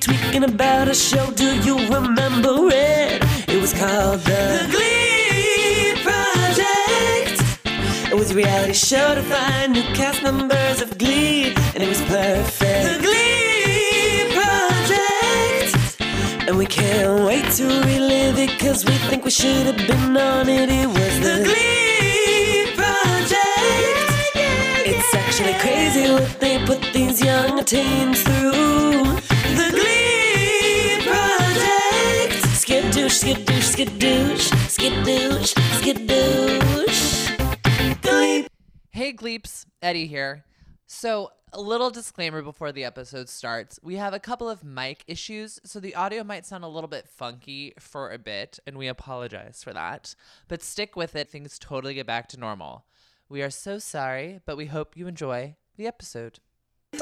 tweaking about a show. Do you remember it? It was called The, Glee Project. It was a reality show to find new cast members of Glee, and it was perfect. The can't wait to relive it, cause we think we should have been on it. It was the Glee Project. It's actually crazy what they put these young teens through. The Glee Project. Skidoosh, skidoosh, skidoosh, skidoosh, skidoosh. Glee Hey Gleeps, Eddie here. So, a little disclaimer before the episode starts. We have a couple of mic issues, so the audio might sound a little bit funky for a bit, and we apologize for that. But stick with it, things totally get back to normal. We are so sorry, but we hope you enjoy the episode.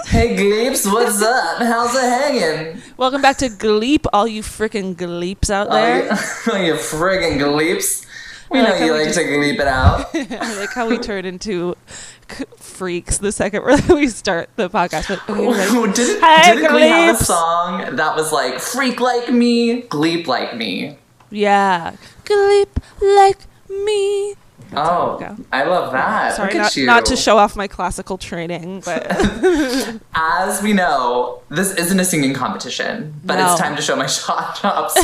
Hey Gleeps, what's up? How's it hanging? Welcome back to Gleep, all you freaking Gleeps out Oh, there. you, you friggin' Gleeps. We know like you like to gleep it out. I like how we turn into freaks the second we start the podcast. But okay, ready? didn't didn't we have a song that was like freak like me, gleep like me? yeah, Gleep like me. Oh. I love that. Sorry, not, not to show off my classical training, but As we know, this isn't a singing competition, but No. it's time to show my shot chops.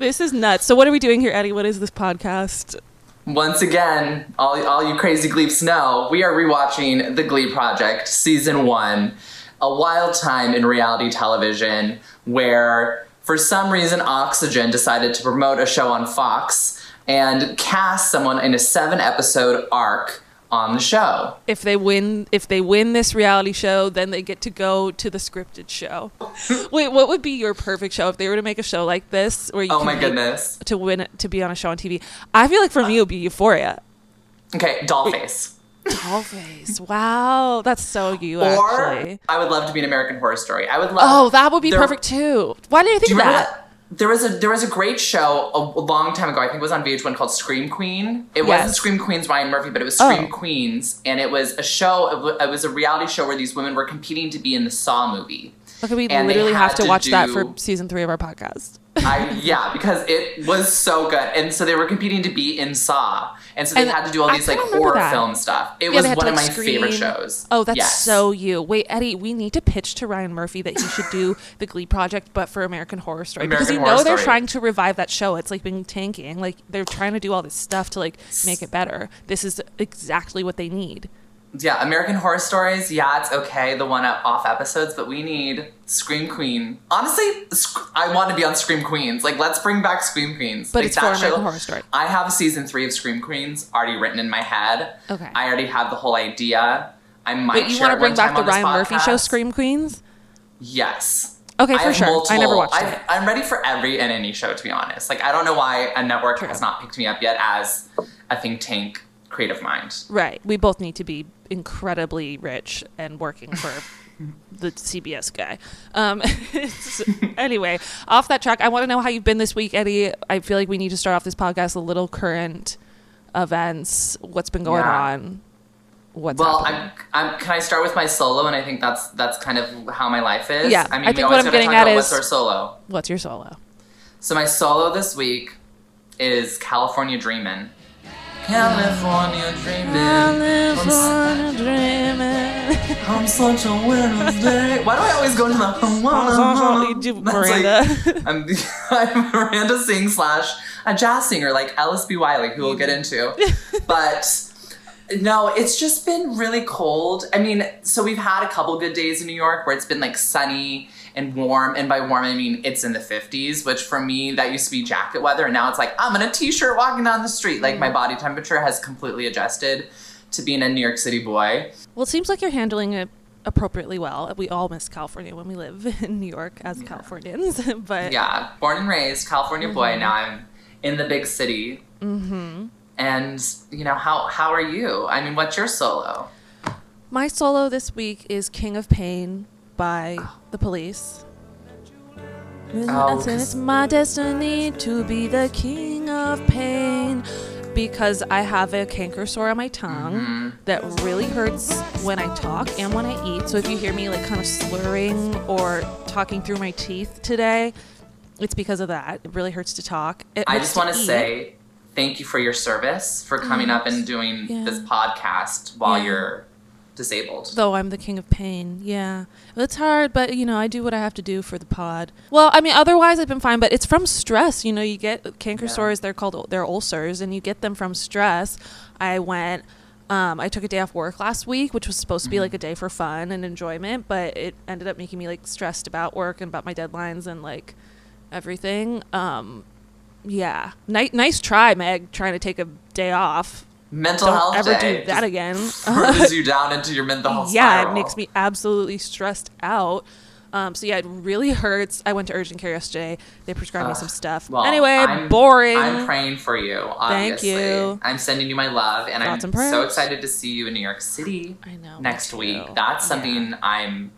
This is nuts. So, what are we doing here, Eddie? What is this podcast? Once again, all, all you crazy Gleeps know, we are rewatching The Glee Project, Season 1, a wild time in reality television where, for some reason, Oxygen decided to promote a show on Fox and cast someone in a seven episode arc on the show. If they win, if they win this reality show, then they get to go to the scripted show. Wait, what would be your perfect show if they were to make a show like this, where you Oh my goodness. to win to be on a show on TV? I feel like for me it would be Euphoria. Okay, Dollface. Dollface. Wow, that's so you Or actually. I would love to be an American Horror Story. I would love. Oh, that would be there- perfect too. Why didn't you think Do you that? There was a there was a great show a, a long time ago. I think it was on VH1 called Scream Queen. It Yes. wasn't Scream Queens Ryan Murphy, but it was Scream Oh. Queens, and it was a show. It, was a reality show where these women were competing to be in the Saw movie. Okay, we and literally have to to watch that for season three of our podcast. I yeah, because it was so good, and so they were competing to be in Saw, and so they And had to do all these like horror that. film stuff. It Yeah, was one to, of like, my favorite shows. Oh, that's Yes. so you. Wait, Eddie, we need to pitch to Ryan Murphy that he should do the Glee project, but for American Horror Story, because American you know they're Story. trying to revive that show. It's like been tanking. Like they're trying to do all this stuff to like make it better. This is exactly what they need. Yeah, American Horror Stories. Yeah, it's okay. The one off episodes, but we need Scream Queen. Honestly, I want to be on Scream Queens. Like, let's bring back Scream Queens. But like, it's for American Horror Story. I have season three of Scream Queens already written in my head. Okay. I already have the whole idea. I might. Wait, you want to bring back the Ryan Murphy show. Scream Queens? Yes. Okay, for sure. I never watched I've- it. I'm ready for every and any show, to be honest. Like, I don't know why a network True. has not picked me up yet as a think tank creative mind. Right. We both need to be incredibly rich and working for the CBS guy. Um, anyway, off that track, I want to know how you've been this week, Eddie. I feel like we need to start off this podcast a little current events. What's been going Yeah. on? What's Well. I'm, I'm, can I start with my solo? And I think that's that's kind of how my life is. Yeah, I mean, I think what I'm getting at is- what's our solo. What's your solo? So my solo this week is California Dreamin'. California Dreamin'. I'm, dreaming. I'm such a Wednesday. Why do I always go into the? That's Miranda. I'm, I'm Miranda Sings slash a jazz singer like Alice B. Wiley, who we'll get into. But no, it's just been really cold. I mean, so we've had a couple good days in New York where it's been like sunny and warm. And by warm, I mean it's in the 50s, which for me, that used to be jacket weather. And now it's like, I'm in a t shirt walking down the street. Like my body temperature has completely adjusted to being a New York City boy. Well, it seems like you're handling it appropriately well. We all miss California when we live in New York as Californians, but Yeah, born and raised, California boy. Now I'm in the big city. Mm-hmm. And you know how how are you? I mean, what's your solo? My solo this week is King of Pain by The Police. Oh, 'cause- it's my destiny to be the king of pain because I have a canker sore on my tongue Mm-hmm. that really hurts when I talk and when I eat. So if you hear me like kind of slurring or talking through my teeth today, it's because of that. It really hurts to talk. It I just want to say thank you for your service for coming up and doing Yeah. this podcast while Yeah. you're disabled. Though I'm the king of pain. Yeah. It's hard, but you know, I do what I have to do for the pod. Well, I mean, otherwise I've been fine, but it's from stress. You know, you get canker Yeah. sores, they're called they're ulcers and you get them from stress. I went um, I took a day off work last week, which was supposed to be like a day for fun and enjoyment, but it ended up making me like stressed about work and about my deadlines and like everything. Um, yeah, nice, nice try, Meg, trying to take a day off. Mental Don't health ever day do that again. throws you down into your mental health yeah, spiral. it makes me absolutely stressed out. Um, so yeah, it really hurts. I went to urgent care yesterday. They prescribed me some stuff. Well, anyway, I'm- boring. I'm praying for you. Obviously. you. I'm sending you my love, and Thoughts I'm and so excited to see you in New York City I know. next week. That's Yeah. something I'm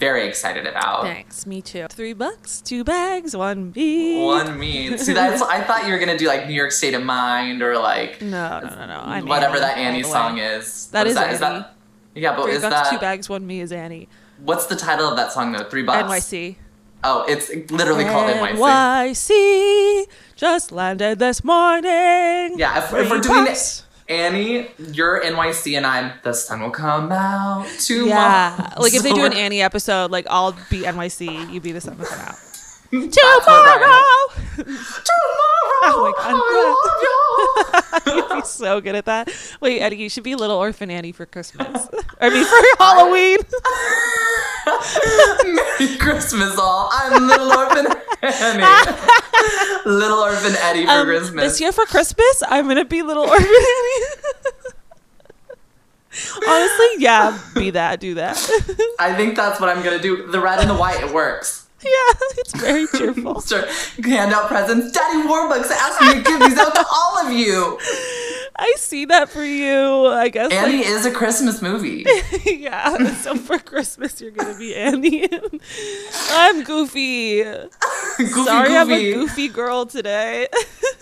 very excited about. Thanks. Me too. Three bucks, two bags, one beat. One me. See, that's I thought you were gonna do like New York State of Mind or like No, no, no, no. I'm whatever Annie that Annie song is. That What is that? Annie. that? Yeah, but Three is bucks, that two bags, one me is Annie. what's the title of that song though? Three bucks. NYC. Oh, it's literally called NYC. NYC just landed this morning. Yeah, if, if we're doing bucks. Annie, you're NYC, and I'm the sun will come out tomorrow. Yeah, like if they do an Annie episode, like I'll be NYC, you be the sun will come out. That's what Brian- Tomorrow. Tomorrow, Oh my God. I love you. You'd be so good at that. Wait, Eddie, you should be Little Orphan Annie for Christmas. I mean, for Halloween. Merry Christmas, all. I'm Little Orphan Annie. Little Orphan Eddie for Um, Christmas. This year for Christmas, I'm gonna be Little Orphan Annie. Honestly, yeah, be that, do that. I think that's what I'm gonna do. The red and the white, it works. yeah, it's very cheerful. Start hand out presents. Daddy Warbucks asked me to give these out to all of you. I see that for you. I guess. Annie like, is a Christmas movie. yeah. So for Christmas, you're gonna be Annie. I'm goofy. Goofy, Sorry, I'm a goofy. goofy girl today.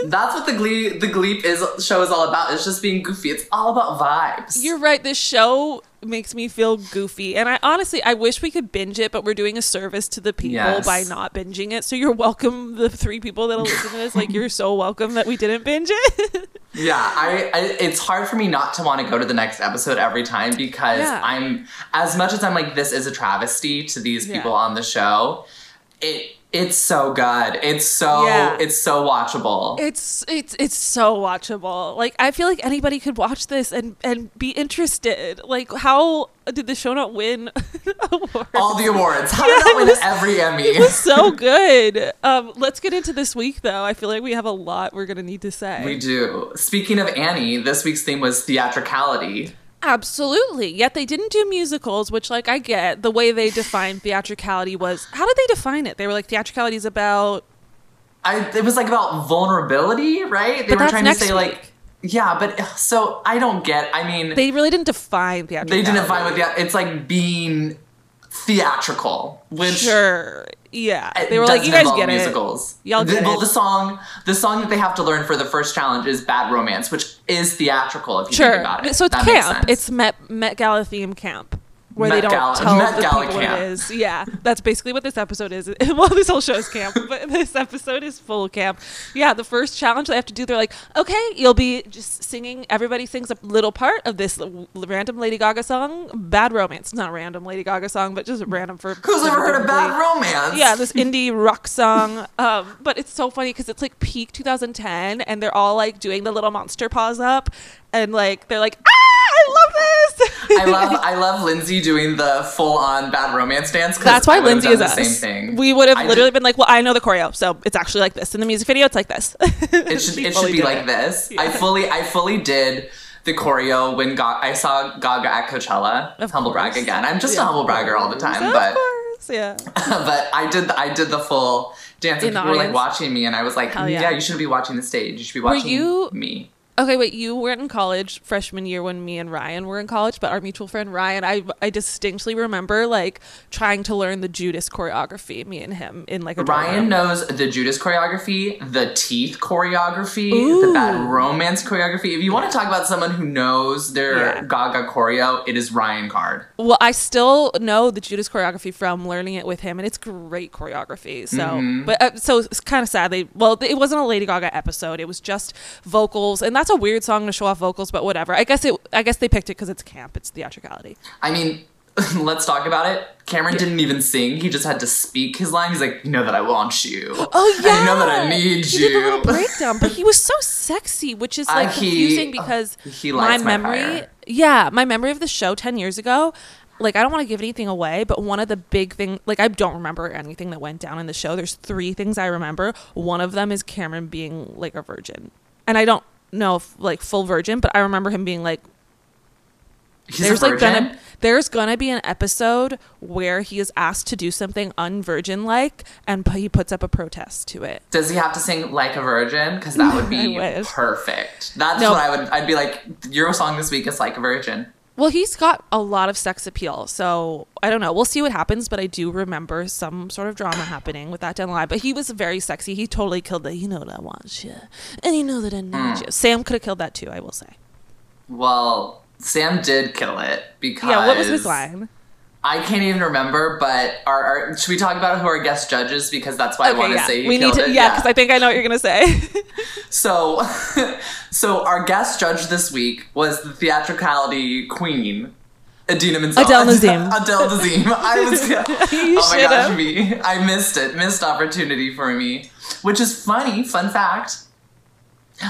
That's what the Glee the Gleep is show is all about. It's just being goofy. It's all about vibes. You're right. This show makes me feel goofy, and I honestly I wish we could binge it, but we're doing a service to the people Yes. by not binging it. So you're welcome, the three people that'll listen to this. Like you're so welcome that we didn't binge it. Yeah, I, I it's hard for me not to want to go to the next episode every time because Yeah. I'm as much as I'm like this is a travesty to these Yeah. people on the show. It it's so good. It's so Yeah. it's so watchable. It's it's it's so watchable. Like I feel like anybody could watch this and and be interested. Like how did the show not win awards? all the awards. How Yeah, did that it win was- every Emmy? It was so good. Um, let's get into this week though. I feel like we have a lot we're gonna need to say. we do. Speaking of Annie, this week's theme was theatricality. Absolutely. Yet they didn't do musicals, which like I get. The way they defined theatricality was how did they define it? They were like theatricality is about I it was like about vulnerability, right? They were trying to say week. like yeah, but so I don't get. I mean, they really didn't define theatricality. they didn't define what the it's like being theatrical, which Sure. Yeah. They were like, you guys get musicals. it. Y'all The- get well, it. the song, the song that they have to learn for the first challenge is "Bad Romance," which is theatrical if you think about it. So it's That camp. It's Met Met Gala theme camp. Where they don't Gala- tell Met the Gala people camp. what it is. Yeah, that's basically what this episode is. well, this whole show is camp, but this episode is full camp. Yeah, the first challenge they have to do, they're like, okay, you'll be just singing. Everybody sings a little part of this l- random Lady Gaga song, "Bad Romance." Not a random Lady Gaga song, but just random for. Who's ever heard of Bad Romance? Yeah, this indie rock song. Um, but it's so funny because it's like peak 2010, and they're all like doing the little monster paws up, and like they're like, ah, I love this. I love I love Lindsay doing the full on Bad Romance dance. That's why Lindsay is the us. Same thing. We would have I literally did- been like, well, I know the choreo, so it's actually like this. In the music video, it's like this. It should it should be like this. I fully I fully did the choreo when Ga- I saw Gaga at Coachella. Of humble brag again. I'm just Yeah, a humble bragger all the time, of but course, yeah. but I did I did the full dance and people were like watching me and I was like, yeah. yeah. you shouldn't be watching the stage. You should be Were watching you- me. Okay, wait. You weren't in college freshman year when me and Ryan were in college, but our mutual friend Ryan, I I distinctly remember like trying to learn the Judas choreography. Me and him in like a Ryan knows the Judas choreography, the Teeth choreography, the Bad Romance choreography. If you want to talk about someone who knows their Yeah. Gaga choreo, it is Ryan Card. Well, I still know the Judas choreography from learning it with him, and it's great choreography. So, Mm-hmm. but uh, so it's kind of sadly, well, it wasn't a Lady Gaga episode. It was just vocals, and that's a weird song to show off vocals. But whatever. I guess it. I guess they picked it because it's camp. It's theatricality. I mean, let's talk about it. Cameron didn't even sing. He just had to speak his line. He's like, you know that I want you. Oh yeah, And you know that I need he you. did a little breakdown, but he was so sexy, which is Uh, like he- confusing because he my my memory, fire. yeah, my memory of the show ten years ago. Like I don't want to give anything away, but one of the big thing, like I don't remember anything that went down in the show. There's three things I remember. One of them is Cameron being like a virgin, and I don't know if like full virgin, but I remember him being like He's there's like gonna there's gonna be an episode where he is asked to do something unvirgin like and p- he puts up a protest to it Does he have to sing like a virgin? Because that would be perfect. That's No. what I would. I'd be like, your song this week is like a virgin. Well he's got a lot of sex appeal so i don't know. We'll see what happens but i do remember some sort of drama happening with that down the line. But he was very sexy. He totally killed the you know what i want you and you know that i need Mm. you. Sam could have killed that too i will say. Well, Sam did kill it because yeah what was his line I can't even remember, but our, our should we talk about who our guest judges because that's why I want to yeah say we need to it. yeah because i think i know what you're gonna say So, so our guest judge this week was the theatricality queen, Idina Menzel. Adele Dazeem. Adele Dazeem. I was. You oh my gosh, should've. me. I missed it. Missed opportunity for me. Which is funny. Fun fact.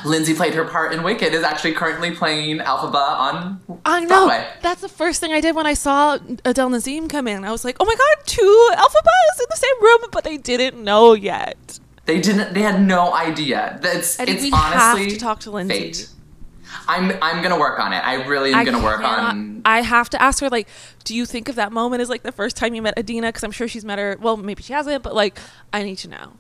Lindsay played her part in Wicked. Is actually currently playing Elphaba on I know. Broadway. That's the first thing I did when I saw Adele Dazeem come in. I was like, oh my god, two alphabets in the same room, but they didn't know yet. They didn't. They had no idea. That's it's we have honestly to talk to Lindsay. fate. I'm I'm gonna work on it. I really am I gonna work cannot- on. I have to ask her, like, do you think of that moment as like the first time you met Idina? Because I'm sure she's met her. Well, maybe she hasn't, but like, I need to know.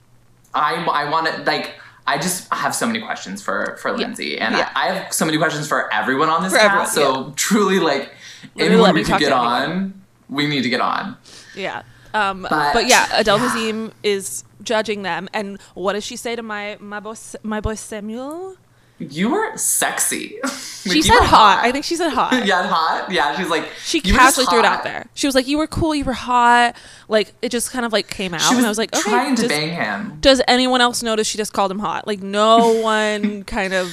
I I want to like. I just have so many questions for for Lindsay, and Yeah. I, I have so many questions for everyone on this For everyone, cast. So truly, like Literally anyone we could get on, we need to get on. Yeah. Um, But- but, yeah, Adele yeah. Dazeem is judging them, and what does she say to my my boy my boy Samuel? You were sexy. Like, She said were hot. I think she said hot. yeah, hot. Yeah, she's like She "You were just casually threw it out there. She was like, "You were cool. You were hot." Like it just kind of like came out, She was, and I was like, "Okay." trying to does, bang him. does anyone else notice she just called him hot? Like no one kind of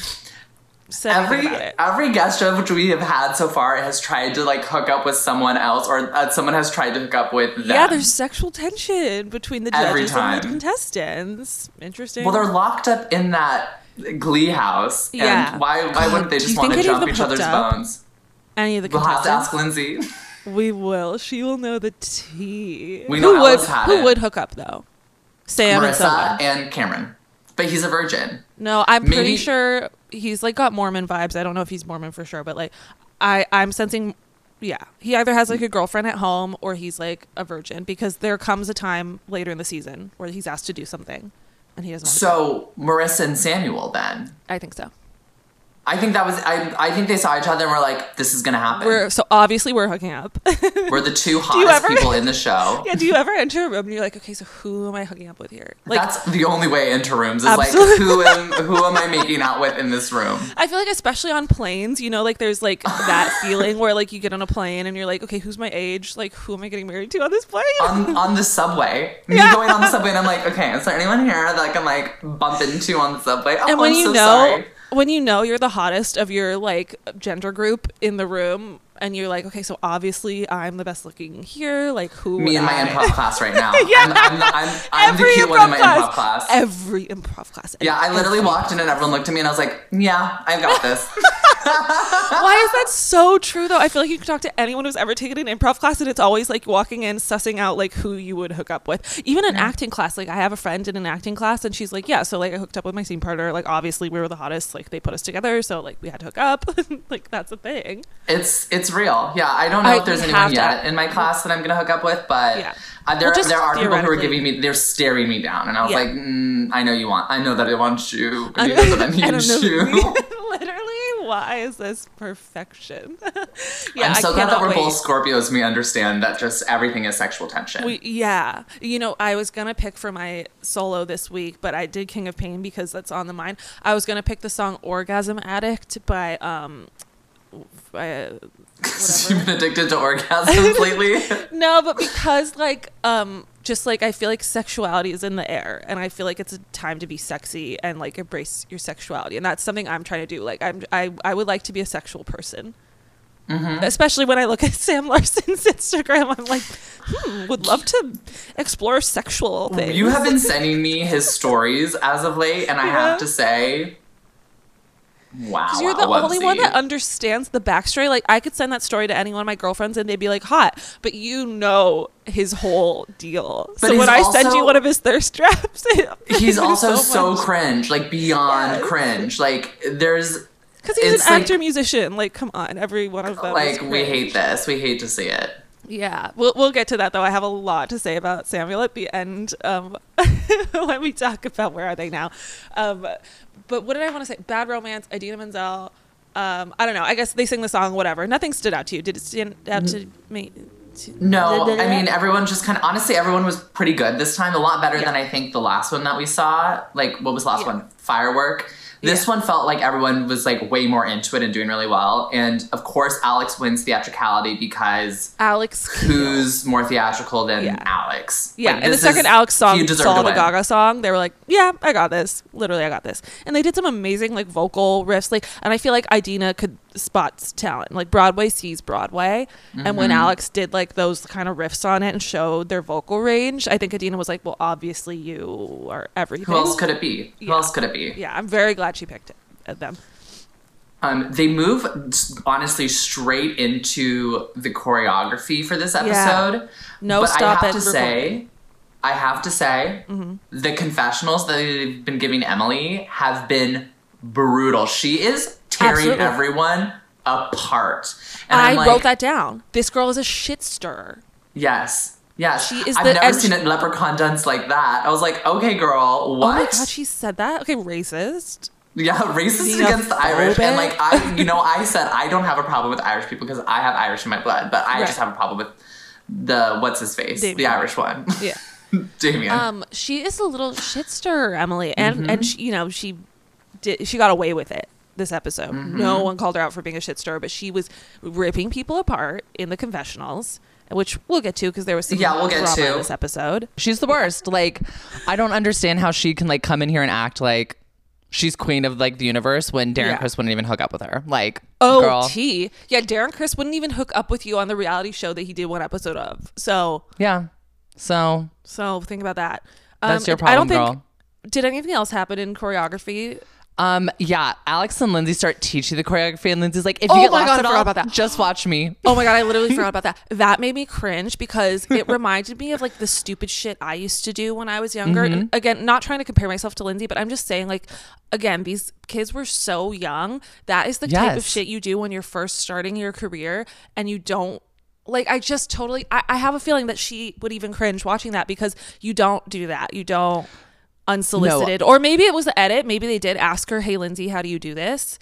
said Every anything about it. every guest judge we have had so far has tried to like hook up with someone else, or uh, someone has tried to hook up with them. Yeah, there's sexual tension between the judges and the contestants. Interesting. Well, they're locked up in that Glee house. Yeah. And why, why wouldn't they just want to think any of jump each other's up? bones? any of the We'll have to ask Lindsay. We will. She will know the tea. We know who would Alice had who it. would hook up though? Sam and Marissa someone. and Cameron. But he's a virgin. No, I'm pretty sure he's like got Mormon vibes. I don't know if he's Mormon for sure, but like I I'm sensing yeah, he either has like a girlfriend at home or he's like a virgin because there comes a time later in the season where he's asked to do something and he doesn't. So Marissa and Samuel then. I think so. I think that was I I think they saw each other and were like, this is gonna happen. We're so obviously we're hooking up. We're the two hottest ever- people in the show. yeah, do you ever enter a room and you're like, okay, so who am I hooking up with here? Like That's the only way into rooms is Absolutely. like who am who am I making out with in this room? I feel like especially on planes, you know, like there's like that feeling where like you get on a plane and you're like, okay, who's my age? Like who am I getting married to on this plane? on on the subway. Me Yeah. going on the subway and I'm like, okay, is there anyone here that I can like bump into on the subway? Oh, and when I'm you so know sorry. When you know you're the hottest of your like gender group in the room and you're like okay so obviously i'm the best looking here like who Me in my I- improv class right now. Yeah. I'm, I'm, the- I'm, I'm the Every cute one in my improv improv class. every improv class yeah, I literally Every- walked in and everyone looked at me and I was like, yeah, I've got this. why is that so true though i feel like you can talk to anyone who's ever taken an improv class and it's always like walking in sussing out like who you would hook up with even an mm-hmm. acting class like i have a friend in an acting class and she's like yeah so like i hooked up with my scene partner like obviously we were the hottest like they put us together so like we had to hook up like that's a thing it's it's real. Yeah, I don't know I- if there's anyone have to- yet in my class that I'm gonna hook up with, but Yeah. uh, there Well, there are people who are giving me they're staring me down, and I was Yeah. like, mm, I know you want, I know that I want you, I know that I need I don't know. you. Literally. Why is this perfection? yeah, I'm so I glad that we're wait. both Scorpios. We understand that just everything is sexual tension. We, yeah, you know, I was gonna pick for my solo this week, but I did King of Pain because that's on the mind. I was gonna pick the song "Orgasm Addict" by um, by, You've been addicted to orgasms lately. no, but because like um, just like I feel like sexuality is in the air, and I feel like it's a time to be sexy and like embrace your sexuality, and that's something I'm trying to do. Like I'm, I, I would like to be a sexual person. Especially when I look at Sam Larsen's Instagram, I'm like, hmm, would love to explore sexual things. you have been sending me his stories as of late, and I Yeah. have to say, wow. Because you're the wow, only one that understands the backstory. Like, I could send that story to any one of my girlfriends and they'd be like, hot. But you know his whole deal. But so when he's I send you one of his thirst traps, He's also so, much. cringe, like beyond Yes. cringe. Like there's Because he's an like- actor musician. Like, come on. Every one of them. like we hate this. We hate to see it. Yeah. We'll, we'll get to that, though. I have a lot to say about Samuel at the end um, when we talk about where are they now. Um, but what did I want to say? Bad Romance, Idina Menzel. Um, I don't know. I guess they sing the song, whatever. Nothing stood out to you. Did it stand out to me? No, I mean everyone just kind of honestly everyone was pretty good this time. A lot better Yeah. than I think the last one that we saw. Like what was the last Yeah. one? Firework. This Yeah. one felt like everyone was like way more into it and doing really well. And of course, Alex wins theatricality because Alex. who's more theatrical than Yeah. Alex? Yeah, Like, and the second Alex song, he deserved to Solid win. Gaga song, they were like, "Yeah, I got this. Literally, I got this." And they did some amazing like vocal riffs, like, and I feel like Idina could spot talent. Like Broadway sees Broadway, and Mm-hmm. when Alex did like those kind of riffs on it and showed their vocal range, I think Idina was like, "Well, obviously you are everything." Who else could it be? Who else could it be? Yeah, I'm very glad she picked it. Them. Um, they move honestly straight into the choreography for this episode. Yeah. No but stop I have to say, I have to say, the confessionals that they've been giving Emily have been brutal. She is tearing Absolutely. everyone apart. And I like, wrote that down. This girl is a shit stirrer. Yes. Yes. She is I've the- never seen she- a leprechaun dance like that. I was like, okay, girl, what? Oh my god, she said that. Okay, racist. Yeah, racist against the Irish, and like I, you know, I said I don't have a problem with Irish people because I have Irish in my blood, but I Right. just have a problem with the what's his face, the Irish one, Yeah. Damian. Um, she is a little shit stirrer, Emily, and Mm-hmm. and she, you know she did she got away with it this episode. Mm-hmm. No one called her out for being a shit stirrer, but she was ripping people apart in the confessionals, which we'll get to because there was some Yeah, we'll get drama to. in this episode. She's the worst. Like, I don't understand how she can like come in here and act like she's queen of like the universe when Darren Yeah. Chris wouldn't even hook up with her. Like, Oh, girl. T. Yeah, Darren Criss wouldn't even hook up with you on the reality show that he did one episode of. So, yeah. So so think about that. that's your Um, I don't problem, think. Did anything else happen in choreography? Um, yeah, Alex and Lindsay start teaching the choreography, and Lindsay's like, "If Oh you get my lost God, I forgot all, about that. just watch me." Oh my god, I literally forgot about that. That made me cringe because it reminded me of like the stupid shit I used to do when I was younger. Mm-hmm. And again, not trying to compare myself to Lindsay, but I'm just saying like again, these kids were so young. That is the type of shit you do when you're first starting your career and you don't like I just totally I, I have a feeling that she would even cringe watching that because you don't do that. You don't unsolicited. Or maybe it was the edit. Maybe they did ask her, Hey Lindsay, how do you do this?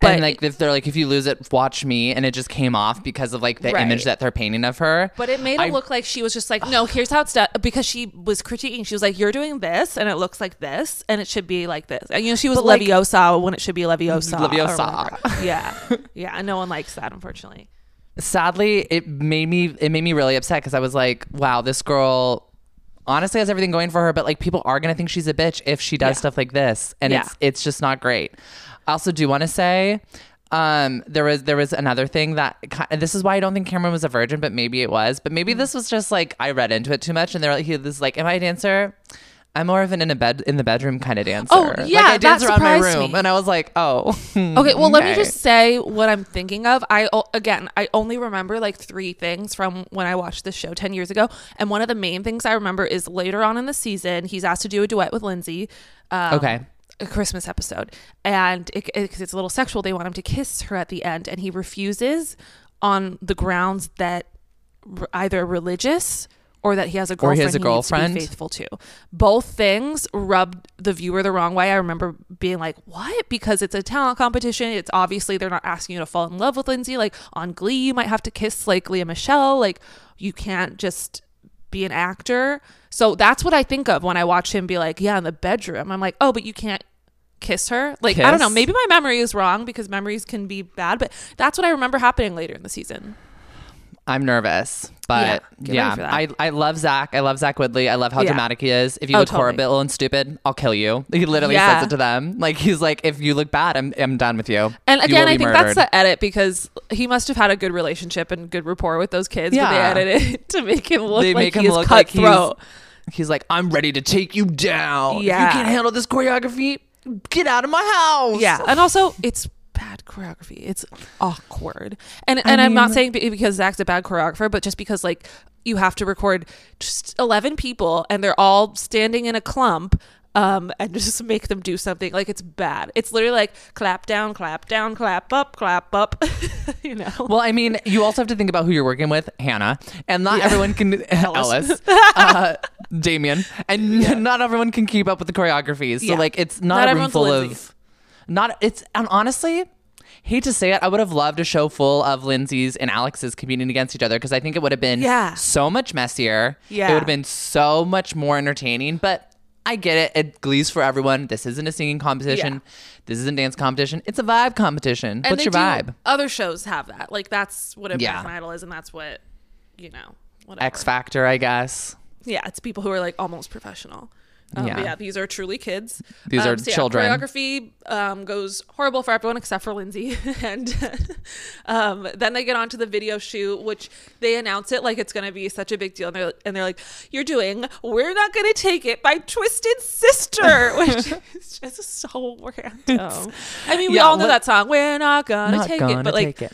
But and like if they're like, if you lose it, watch me, and it just came off because of like the Right. image that they're painting of her. But it made it look like she was just like, no, here's how it's done. Because she was critiquing. She was like, you're doing this, and it looks like this, and it should be like this. And, you know, she was like- Leviosa when it should be Leviosa. Leviosa. yeah, yeah. And no one likes that, unfortunately. sadly it made me it made me really upset because i was like wow this girl honestly has everything going for her but like people are gonna think she's a bitch if she does Yeah. stuff like this and Yeah. it's it's just not great i also do want to say um there was there was another thing that this is why i don't think cameron was a virgin but maybe it was but Mm. maybe this was just like i read into it too much and they're like he was like am i a dancer I'm more of an in a bed in the bedroom kind of dancer. Oh, yeah, like I dance that around my room, me. and I was like, oh. Okay, well, let me just say what I'm thinking of. I again, I only remember like three things from when I watched this show ten years ago, and one of the main things I remember is later on in the season, he's asked to do a duet with Lindsay. Um, Okay. a Christmas episode, and because it's a little sexual, they want him to kiss her at the end, and he refuses on the grounds that r- either religious or that he has a Or girlfriend he has a needs girlfriend. to be faithful to. Both things rubbed the viewer the wrong way. I remember being like, "What?" Because it's a talent competition. It's obviously they're not asking you to fall in love with Lindsay. Like on Glee, you might have to kiss like Lea Michele. Like you can't just be an actor. So that's what I think of when I watch him be like, "Yeah, in the bedroom." I'm like, "Oh, but you can't." kiss her like i don't know maybe my memory is wrong because memories can be bad but that's what i remember happening later in the season I'm nervous, but yeah, that. I I love Zach. I love Zach Woodlee. I love how Yeah. dramatic he is. If you Oh, look totally. horrible and stupid, I'll kill you. He literally Yeah. says it to them. Like he's like, if you look bad, I'm I'm done with you. And again, will I think murdered. that's the edit because he must have had a good relationship and good rapport with those kids. But they Yeah. edited it to make him look They like make him look like he's- cutthroat. He's like, I'm ready to take you down. If Yeah. you can't handle this choreography, get out of my house. yeah, and also it's bad choreography. It's awkward, and and I'm not saying because Zach's a bad choreographer, but just because like you have to record just 11 people and they're all standing in a clump. Um, and just make them do something like it's bad. It's literally like clap down, clap down, clap up, clap up. you know. Well, I mean, you also have to think about who you're working with, Hannah, and not Yeah. everyone can Ellis, uh, Damian, and not everyone can keep up with the choreographies. So Yeah. like, it's not, Not a room full Lindsay. of not. It's and honestly. Hate to say it, I would have loved a show full of Lindsay's and Alex's competing against each other because I think it would have been Yeah. so much messier. Yeah. It would have been so much more entertaining. But I get it. It glees for everyone. This isn't a singing competition. Yeah. This isn't a dance competition. It's a vibe competition. And What's your do- vibe? Other shows have that. Like that's what Yeah. American Idol is, and that's what you know. Whatever. X Factor, I guess. Yeah, it's people who are like almost professional. Um, Yeah. yeah. these are truly kids. These Um, are so yeah, children. choreography um, goes horrible for everyone except for Lindsay. and um, then they get onto the video shoot, which they announce it like it's going to be such a big deal. And they're, and they're like, You're doing We're Not Going to Take It by Twisted Sister, which is just so random. I mean, we Yeah, all know what- that song. We're not going to Not take gonna it. But like, it.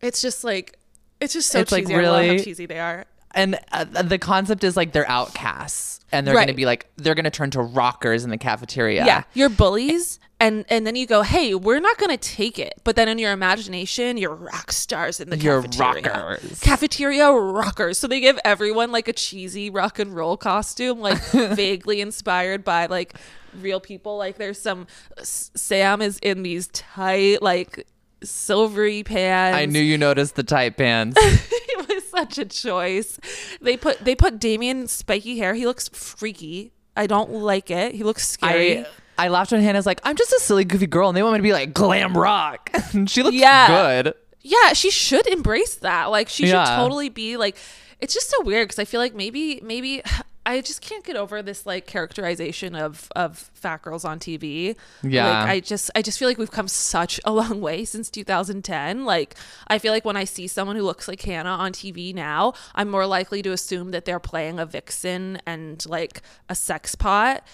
it's just like, it's just so It's, like, cheesy. I love really- how cheesy they are. and uh, the concept is like they're outcasts and they're going to be like they're going to turn to rockers in the cafeteria. Yeah, you're bullies and and then you go hey we're not gonna take it. But then in your imagination you're rock stars in the You're cafeteria. rockers. cafeteria rockers. So they give everyone like a cheesy rock and roll costume like vaguely inspired by like real people. Like there's some sam is in these tight like silvery pants. I knew you noticed the tight pants such a choice. They put they put Damian spiky hair. He looks freaky. I don't like it. He looks scary. i i laughed when hannah's like i'm just a silly goofy girl and they want me to be like glam rock and she looks Yeah. good yeah, she should embrace that. Like she Yeah. should totally be like. It's just so weird because I feel like maybe maybe I just can't get over this like characterization of of fat girls on TV. Yeah. like I just I just feel like we've come such a long way since 2010. Like I feel like when I see someone who looks like Hannah on TV now, I'm more likely to assume that they're playing a vixen and like a sex pot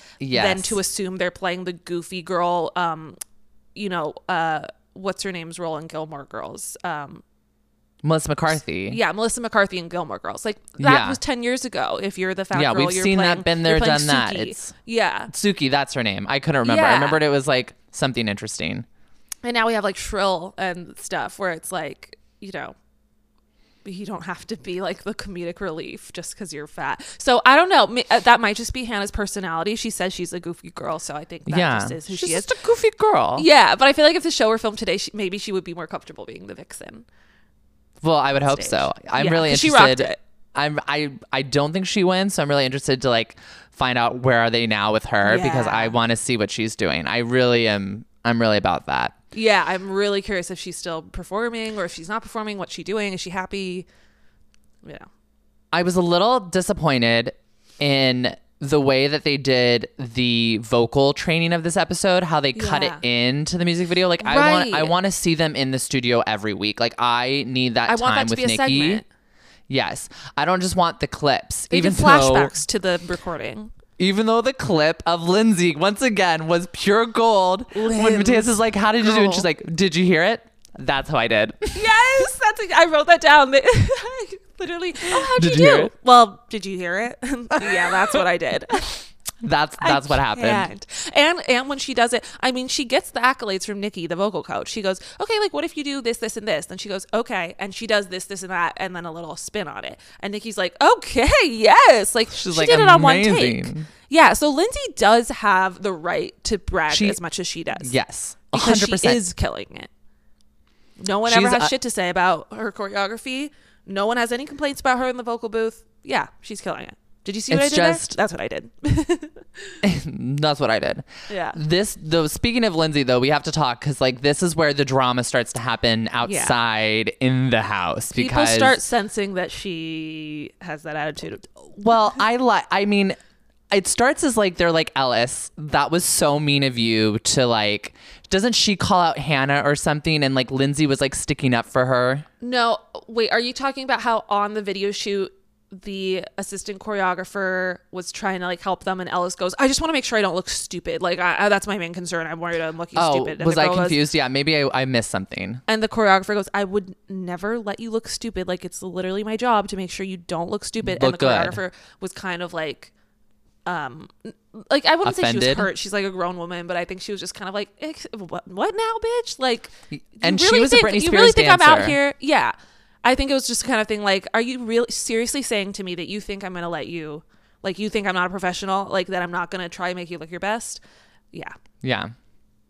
than to assume they're playing the goofy girl. Um, you know, uh, what's her name's role in Gilmore Girls? Um, melissa mccarthy yeah, Melissa McCarthy and Gilmore Girls. Like that Yeah. was ten years ago. If you're the fat Yeah, girl, we've you're seen that, been there, playing done that. It's- yeah, Sookie that's her name i couldn't remember i remembered it was like something interesting and now we have like Shrill and stuff where it's like you know. You don't have to be like the comedic relief just because you're fat. So I don't know. Uh, That might just be Hannah's personality. She says she's a goofy girl, so I think that yeah just is who she's she is. just a goofy girl Yeah, but I feel like if the show were filmed today, she, maybe she would be more comfortable being the vixen. Well, I would hope stage. so. I'm Yeah, really 'cause she interested. rocked it. I'm I I don't think she wins, so I'm really interested to like find out where are they now with her because I want to see what she's doing. I really am. I'm really about that. Yeah, I'm really curious if she's still performing or if she's not performing. What's she doing? Is she happy? Yeah. I was a little disappointed in the way that they did the vocal training of this episode, how they cut it into the music video. Like I want I want to see them in the studio every week. Like I need that I time want that to with be a Nikki. segment. Yes. I don't just want the clips. They even did though flashbacks to the recording. even though the clip of Lindsay once again was pure gold. when Matheus is like, "How did you do?" it?" and she's like, "Did you hear it?" That's how I did. Yes, that's. I wrote that down. Literally. Oh, how'd Did you you do? it? Well, did you hear it? yeah, that's what I did. That's I that's what happened. can't. And and when she does it, I mean, she gets the accolades from Nikki, the vocal coach. She goes, "Okay, like what if you do this, this, and this?" Then she goes, "Okay," and she does this, this, and that, and then a little spin on it. And Nikki's like, "Okay, yes," like She's she like, did it on one take. Yeah, so Lindsay does have the right to brag She- as much as she does. Yes, because hundred she is killing it. No one ever has a- shit to say about her choreography. No one has any complaints about her in the vocal booth. Yeah, she's killing it. Did you see what It's I did just- there? That's what I did. That's what I did. yeah. This though. Speaking of Lindsay, though, we have to talk because like this is where the drama starts to happen outside in the house because People start sensing that she has that attitude. Well, I like. I mean, it starts as like they're like Ellis. That was so mean of you to like. Doesn't she call out Hannah or something? And like Lindsay was like sticking up for her. No, wait, are you talking about how on the video shoot the assistant choreographer was trying to like help them and Ellis goes, I just want to make sure I don't look stupid. Like I, I- that's my main concern. I'm worried I'm looking Oh, stupid. And was I girl goes- confused? yeah, maybe I, I missed something. And the choreographer goes, I would never let you look stupid. Like it's literally my job to make sure you don't look stupid. Look and the good. choreographer was kind of like, um, like I wouldn't say she was hurt. She's like a grown woman, but I think she was just kind of like, what, what now, bitch? Like, And she really was a think, Britney You really Spears think I'm out here? Yeah. I think it was just kind of thing like, are you really seriously saying to me that you think I'm gonna let you, like, you think I'm not a professional, like that I'm not gonna try and make you look your best? Yeah. Yeah.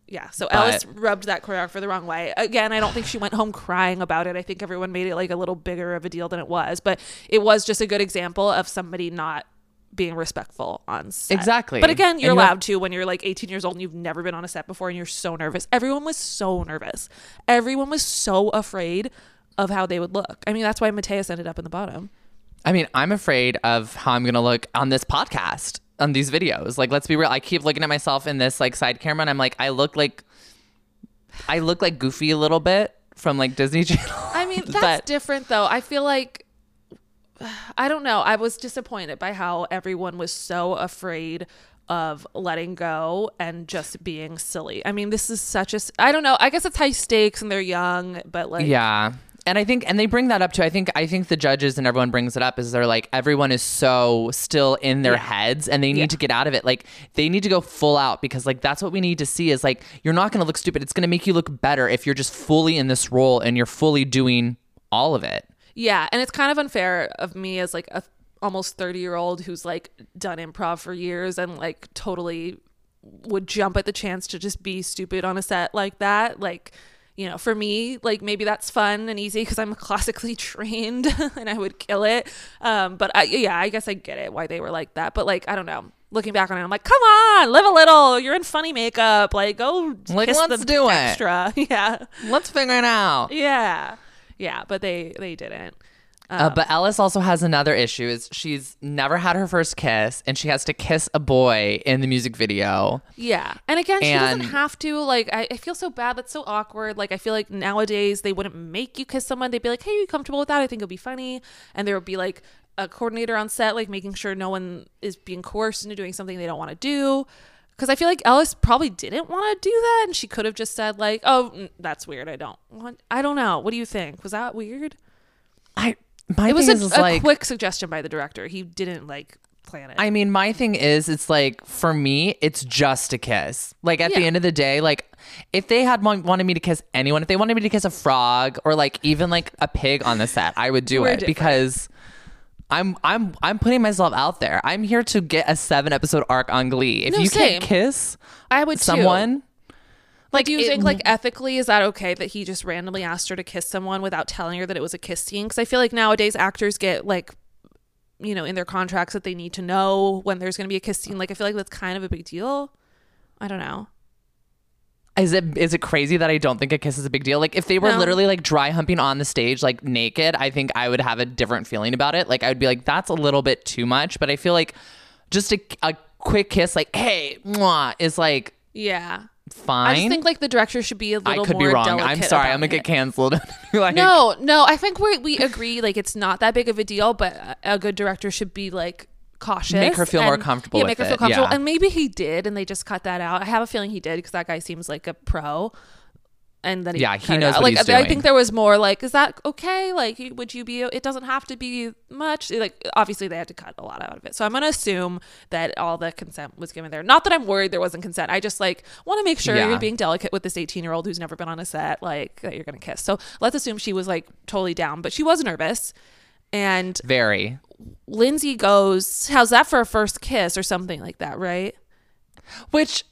Yeah, so But- rubbed that choreographer the wrong way. Again, I don't think she went home crying about it. I think everyone made it like a little bigger of a deal than it was, but it was just a good example of somebody not being respectful on set. Exactly. But again, you're And you have- allowed to when you're like 18 years old and you've never been on a set before and you're so nervous. Everyone was so nervous. Everyone was so afraid of how they would look. I mean, that's why Matheus ended up in the bottom. I mean, I'm afraid of how I'm gonna look on this podcast, on these videos. Like, let's be real. I keep looking at myself in this like side camera, and I'm like, I look like, I look like Goofy a little bit from like Disney Channel. I mean, that's But- different though. I feel like I don't know. I was disappointed by how everyone was so afraid of letting go and just being silly. I mean, this is such a I don't know. I guess it's high stakes and they're young, but like Yeah. And I think and they bring that up too. I think I think the judges and everyone brings it up is they're like everyone is so still in their Yeah. heads and they need Yeah. to get out of it. Like they need to go full out because like that's what we need to see is like you're not going to look stupid. It's going to make you look better if you're just fully in this role and you're fully doing all of it. Yeah, and it's kind of unfair of me as like a almost 30 year old who's like done improv for years and like totally would jump at the chance to just be stupid on a set like that. Like, you know, for me, like maybe that's fun and easy because I'm classically trained and I would kill it. Um, but I, yeah, I guess I get it why they were like that. But like, I don't know. Looking back on it, I'm like, come on, live a little. You're in funny makeup. Like, go Like, let's do it. extra. Yeah, Let's figure it out. yeah, yeah. But they they didn't. Uh, but Ellis also has another issue is she's never had her first kiss and she has to kiss a boy in the music video. Yeah. And again, she And- doesn't have to. Like, I, I feel so bad. That's so awkward. Like, I feel like nowadays they wouldn't make you kiss someone. They'd be like, hey, are you comfortable with that? I think it'll be funny. And there would be like a coordinator on set, like making sure no one is being coerced into doing something they don't want to do. Because I feel like Ellis probably didn't want to do that. And she could have just said, like, oh, that's weird. I don't want, I don't know. What do you think? Was that weird? I my It was thing a, is, a like quick suggestion by the director. He didn't like plan it. I mean, my thing is, it's like for me, it's just a kiss. Like at the end of the day, like if they had wanted me to kiss anyone, if they wanted me to kiss a frog or like even like a pig on the set, I would do We're it different. because I'm I'm I'm putting myself out there. I'm here to get a seven episode arc on Glee. If No, you same. can't kiss I would too. someone, Like, do you it- think, like, ethically, is that okay that he just randomly asked her to kiss someone without telling her that it was a kiss scene? Because I feel like nowadays actors get, like, you know, in their contracts that they need to know when there's going to be a kiss scene. Like, I feel like that's kind of a big deal. I don't know. Is it is it crazy that I don't think a kiss is a big deal? Like if they were No. literally like dry humping on the stage like naked, I think I would have a different feeling about it. Like I would be like that's a little bit too much, but I feel like just a, a quick kiss like hey, mwah, is like Yeah. fine. I just think, like, the director should be a little more. I could be wrong. I'm sorry. I'm gonna it. get canceled. like, No, no, I think we we agree like it's not that big of a deal, but a good director should be like cautious, Make her feel more comfortable Yeah, make her feel it, comfortable, yeah. and maybe he did, and they just cut that out. I have a feeling he did because that guy seems like a pro. And then he Yeah, he knows what like I think there was more like, is that okay? Like, would you be? It doesn't have to be much. Like, obviously they had to cut a lot out of it. So I'm gonna assume that all the consent was given there. Not that I'm worried there wasn't consent. I just like want to make sure Yeah. you're being delicate with this 18 year old who's never been on a set, like that you're gonna kiss. So let's assume she was like totally down, but she was nervous. And Very. Lindsay goes, "How's that for a first kiss or something like that?" Right? Which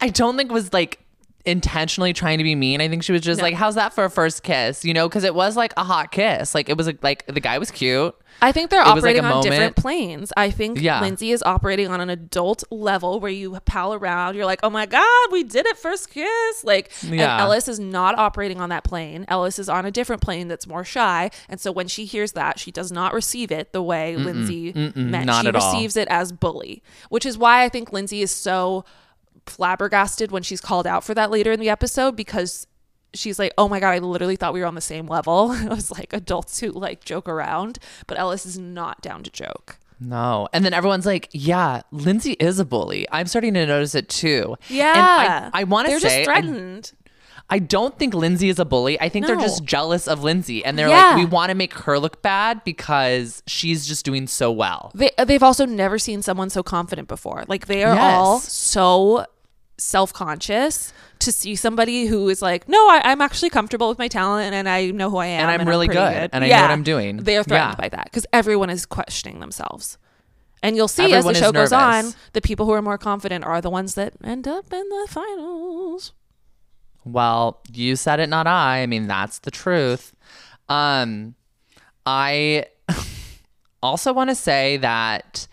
I don't think was like intentionally trying to be mean. I think she was just No. like, "How's that for a first kiss?" You know, because it was like a hot kiss. Like it was like, like the guy was cute. I think they're It like, operating a on different planes. I think Yeah. Lindsay is operating on an adult level where you pal around. You're like, oh my God, we did it first kiss. Like, Yeah. Ellis is not operating on that plane. Ellis is on a different plane that's more shy. And so when she hears that, she does not receive it the way Lindsay meant. not she at all. receives it as bully, which is why I think Lindsay is so flabbergasted when she's called out for that later in the episode because she's like, "Oh my god, I literally thought we were on the same level." it was like adults who like joke around, but Ellis is not down to joke. No. And then everyone's like, yeah, Lindsay is a bully. I'm starting to notice it too. Yeah, And I, I want to say. They're just threatened. I don't think Lindsay is a bully. I think they're just jealous of Lindsay. And they're Yeah. like, we want to make her look bad because she's just doing so well. they they've also never seen someone so confident before. Like they are all so self conscious to see somebody who is like, no, I, I'm actually comfortable with my talent and I know who I am And I'm really pretty good, and I know what I'm doing. They're threatened Yeah. by that because everyone is questioning themselves. And you'll see Everyone as the show goes on, the people who are more confident are the ones that end up in the finals. Well, you said it, not I. I mean, that's the truth. Um, I also want to say that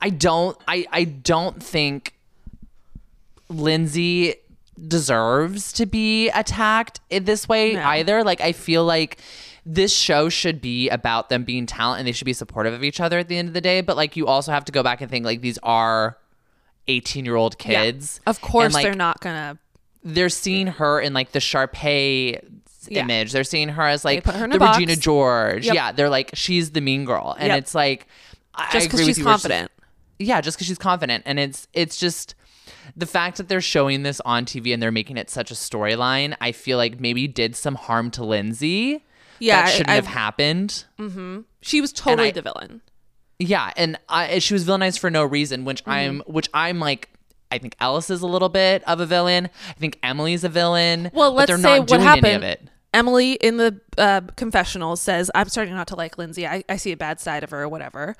I don't. I I don't think Lindsay deserves to be attacked in this way No. either. Like, I feel like this show should be about them being talent and they should be supportive of each other at the end of the day. But like, you also have to go back and think like these are. 18 year old Yeah. kids. Of course, And, like, they're not gonna. they're seeing her in like the Sharpay Yeah. image. They're seeing her as like her the. Regina George. Yep. Yeah, they're like she's the mean girl, and Yep. it's like I- Just agree because with she's confident. Yeah, just because she's confident, and it's it's just the fact that they're showing this on TV and they're making it such a storyline. I feel like maybe did some harm to Lindsay. Yeah, that shouldn't I- have happened. Mm-hmm. She was totally I- the villain. Yeah, and I, she was villainized for no reason, which Mm-hmm. I'm which I'm like. I think Ellis is a little bit of a villain. I think Emily's a villain. Well, let's they're say not what happened. any of it. Emily in the uh, confessional says, "I'm starting not to like Lindsay. I, I see a bad side of her, or whatever."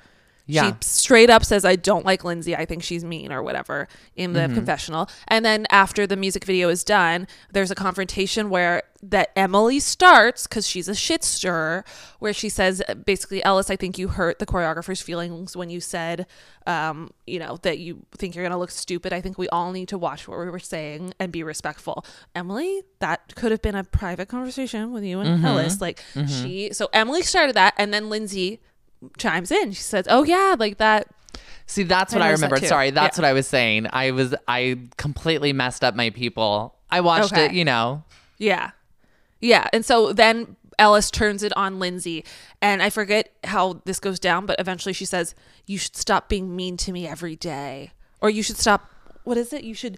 Yeah. She straight up says, "I don't like Lindsay. I think she's mean, or whatever." In Mm-hmm. the confessional, and then after the music video is done, there's a confrontation where that Emily starts because she's a shit stirrer, where she says, basically, Ellis, I think you hurt the choreographer's feelings when you said, um, you know, that you think you're gonna look stupid. I think we all need to watch what we were saying and be respectful. Emily, that could have been a private conversation with you and Ellis. Like she, so Emily started that, and then Lindsay chimes in. She says, "Oh yeah, like that." See, that's what I that remembered. Sorry, that's Yeah. what I was saying. I was I completely messed up my people. I watched Okay. it, you know. Yeah. Yeah. And so then Ellis turns it on Lindsay. And I forget how this goes down, but eventually she says, You should stop being mean to me every day. Or you should stop. What is it? You should.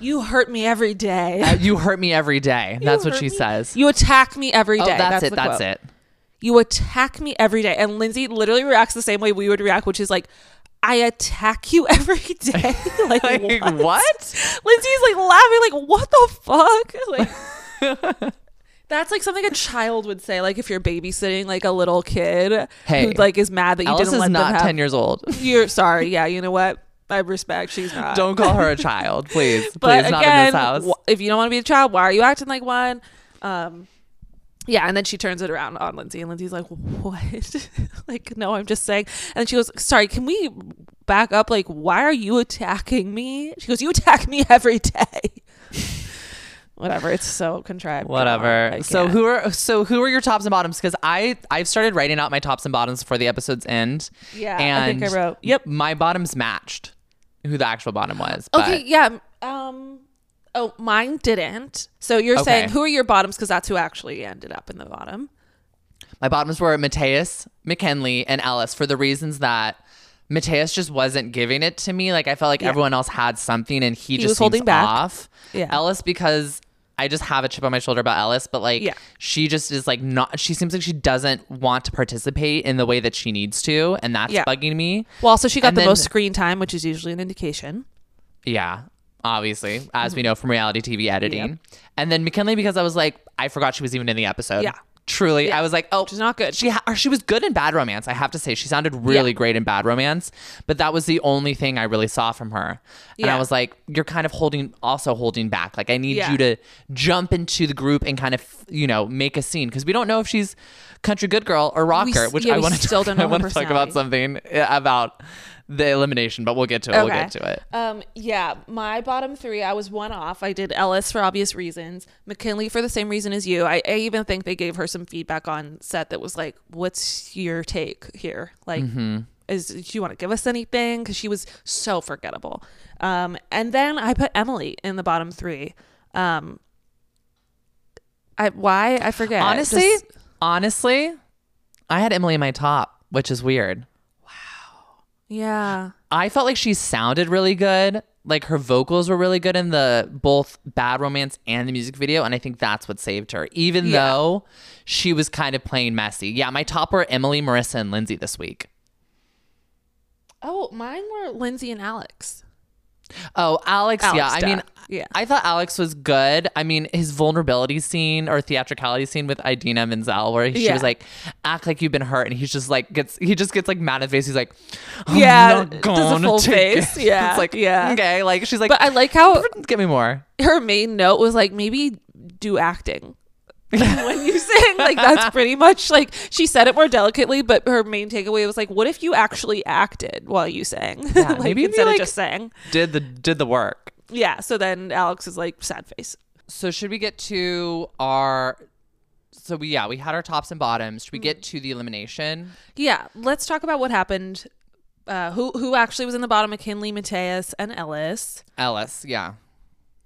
You hurt me every day. Uh, you hurt me every day. That's what she me- says. You attack me every day. oh, day. that's, it. That's quote. it. You attack me every day. And Lindsay literally reacts the same way we would react, which is like, I attack you every day. like, Like, what? what? Lindsay's like laughing, like, what the fuck? Like, that's like something a child would say, like if you're babysitting like a little kid Hey, who like is mad that you Alice didn't is let not them have. ten years old. You're sorry, yeah. You know what? I respect. She's not. Don't call her a child, please. But please, not again, in this house. wh- if you don't want to be a child, why are you acting like one? Um, yeah, and then she turns it around on Lindsay, and Lindsay's like, "What? like, no, I'm just saying." And then she goes, "Sorry, can we back up? Like, why are you attacking me?" She goes, "You attack me every day." Whatever. It's so contrived. Whatever. So who are so who are your tops and bottoms? Because I I've started writing out my tops and bottoms before the episode's end. Yeah, I think I wrote- yep. My bottoms matched who the actual bottom was. But Okay. Yeah. Um. Oh, mine didn't. So you're saying who are your bottoms? Because that's who actually ended up in the bottom. My bottoms were Matheus, McKinley, and Ellis for the reasons that Matheus just wasn't giving it to me. Like I felt like Yeah. everyone else had something and he, He just was holding back. off. Yeah. Ellis because I just have a chip on my shoulder about Ellis, but like Yeah. she just is like not she seems like she doesn't want to participate in the way that she needs to, and that's Yeah. bugging me. Well, also she got And the then- most screen time, which is usually an indication. Yeah, obviously, as we know from reality TV editing. Mm-hmm. Yep. And then McKinley because I was like, I forgot she was even in the episode. Yeah. Truly, Yeah. I was like, oh, she's not good. She ha- or she was good in Bad Romance. I have to say, she sounded really Yeah. great in Bad Romance, but that was the only thing I really saw from her. And I was like, you're kind of holding, also holding back. Like, I need you to jump into the group and kind of, you know, make a scene because we don't know if she's country good girl or rocker, s- which I want to still don't know I want to talk about something about the elimination, but we'll get to it. We'll get to it. Um, yeah, my bottom three, I was one off. I did Ellis for obvious reasons, McKinley for the same reason as you. I, I even think they gave her some feedback on set that was like, "What's your take here? Like, Mm-hmm. is do you want to give us anything?" Because she was so forgettable. Um, and then I put Emily in the bottom three. Um, I why I forget. honestly, Just- honestly, I had Emily in my top, which is weird. Yeah, I felt like she sounded really good. Like her vocals were really good in the both Bad Romance and the music video, and I think that's what saved her. Even Yeah. though she was kind of playing messy. Yeah, my top were Emily, Marissa, and Lindsay this week. Oh, mine were Lindsay and Alex. Oh, Alex, Alex yeah. I mean, yeah. I thought Alex was good. I mean, his vulnerability scene or theatricality scene with Idina Menzel, where she Yeah. was like, "Act like you've been hurt," and he's just like gets he just gets like mad at face. He's like, Yeah, not does a full take face. it." Yeah, it's like yeah. okay, like she's like, But I like how get me more. her main note was like maybe do acting when you sing like that's pretty much like she said it more delicately but her main takeaway was like what if you actually acted while you sang Yeah, like, maybe instead like- of just sang Did the did the work. yeah so then alex is like sad face So should we get to our? So we yeah we had our tops and bottoms. Should we get to the elimination? yeah let's talk about what happened uh, who who actually was in the bottom mckinley matheus and ellis Ellis, yeah.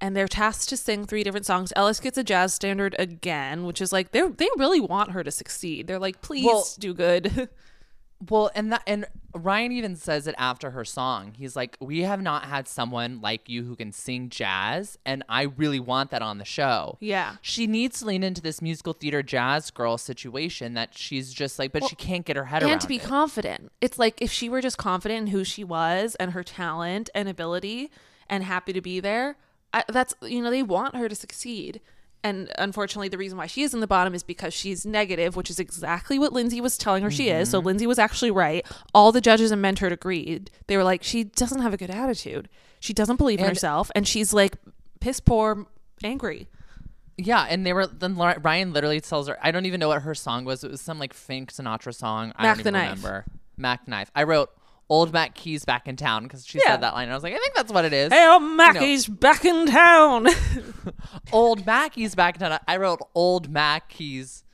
And they're tasked to sing three different songs. Ellis gets a jazz standard again, which is like they they really want her to succeed. They're like, please Well- do good. Well, and that and Ryan even says it after her song. He's like, "We have not had someone like you who can sing jazz, and I really want that on the show." yeah, She needs to lean into this musical theater jazz girl situation that she's just like, but she can't get her head around. and to be it. confident. It's like if she were just confident in who she was and her talent and ability and happy to be there, I, that's you know they want her to succeed. And unfortunately, the reason why she is in the bottom is because she's negative, which is exactly what Lindsay was telling her she is. So mm-hmm. Lindsay was actually right. All the judges and mentored agreed. They were like, she doesn't have a good attitude. She doesn't believe in And- herself, and she's like piss poor, angry. yeah, and they were then Ryan literally tells her, I don't even know what her song was. It was some like Frank Sinatra song. I Mac don't the even Knife. remember. Mac Knife. I wrote Old Mac Keys back in town because she Yeah. said that line. And I was like, I think that's what it is. Hey, old Mackie's back in town. Old Mackey's back in town. I wrote Old Mackey's.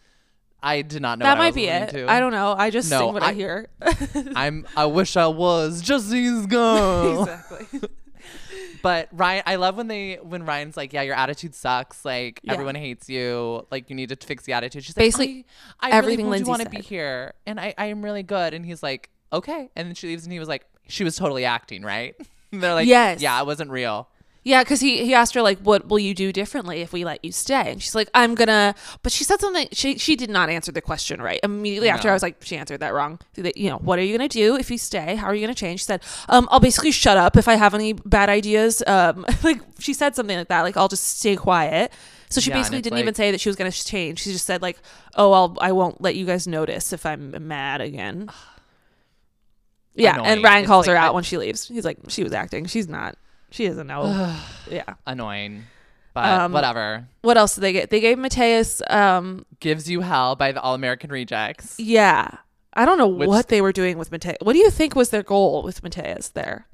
I did not know that what I might was be listening it. to. I don't know. I just No, sing what I, I- hear. I'm. I wish I was Jesse's girl. exactly. But Ryan, I love when they when Ryan's like, "Yeah, your attitude sucks. Like Yeah. everyone hates you. Like you need to fix the attitude." She's Basically, like, "I, I everything really Lindsay want to be said. here, and I I am really good." And he's like, "Okay." And then she leaves, and he was like, "She was totally acting, right?" And they're like, Yes. yeah, it wasn't real." Yeah, because he he asked her like, "What will you do differently if we let you stay?" And she's like, "I'm gonna." But she said something. She she did not answer the question right. Immediately after, No. I was like, "She answered that wrong." You know, what are you gonna do if you stay? How are you gonna change? She said, "Um, I'll basically shut up if I have any bad ideas." Um, like she said something like that. Like I'll just stay quiet. So she Yeah, basically didn't even say that she was gonna change. She just said like, "Oh, I'll I won't let you guys notice if I'm mad again." Yeah, and Ryan It's calls her out I- when she leaves. He's like, "She was acting. She's not. She doesn't know." yeah. Annoying, but Um, whatever. What else did they get? They gave Matheus, um, Gives you hell by the All American Rejects. yeah. I don't know Which- what they were doing with Matheus. What do you think was their goal with Matheus there?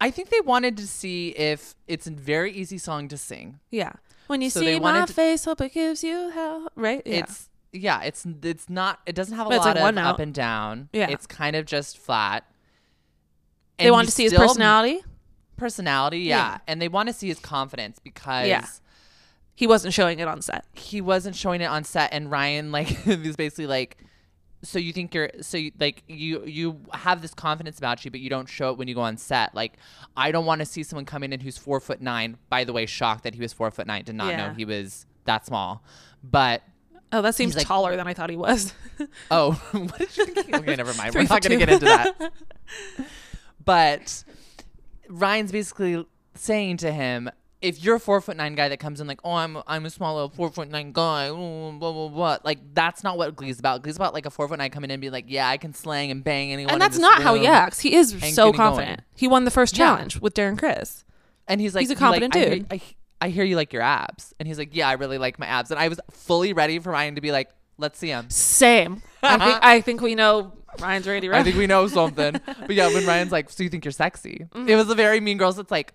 I think they wanted to see if it's a very easy song to sing. Yeah. When you So see my to- face, hope it gives you hell. Right? Yeah. It's yeah, it's it's not it doesn't have a But it's lot like one of up and down. Yeah. It's kind of just flat. they And you to see his still- personality. Personality, yeah. Yeah. And they want to see his confidence because Yeah. He wasn't showing it on set. he wasn't showing it on set and Ryan like was basically like so you think you're so you, like you you have this confidence about you, but you don't show it when you go on set. Like I don't want to see someone coming in who's four foot nine. By the way, shocked that he was four foot nine. Did not Yeah. know he was that small. But Oh, that seems like- taller than I thought he was. oh, what did you think? Okay, never mind. We're not going to get into that. but Ryan's basically saying to him, if you're a four foot nine guy that comes in like, oh, I'm I'm a small little four foot nine guy, blah blah blah, like that's not what Glee's about. Glee's about like a four foot nine coming in and be like, yeah, I can slang and bang anyone. and that's not how he acts. He is so getting going. confident. He won the first Yeah. challenge with Darren Criss. And he's like, He's a he's like, confident I dude. I, I hear you like your abs, and he's like, yeah, I really like my abs, and I was fully ready for Ryan to be like, let's see him. Same. I think I think we know Ryan's ready. Right? I think we know something. but yeah, when Ryan's like, "So you think you're sexy?" It was a very Mean Girls. It's like,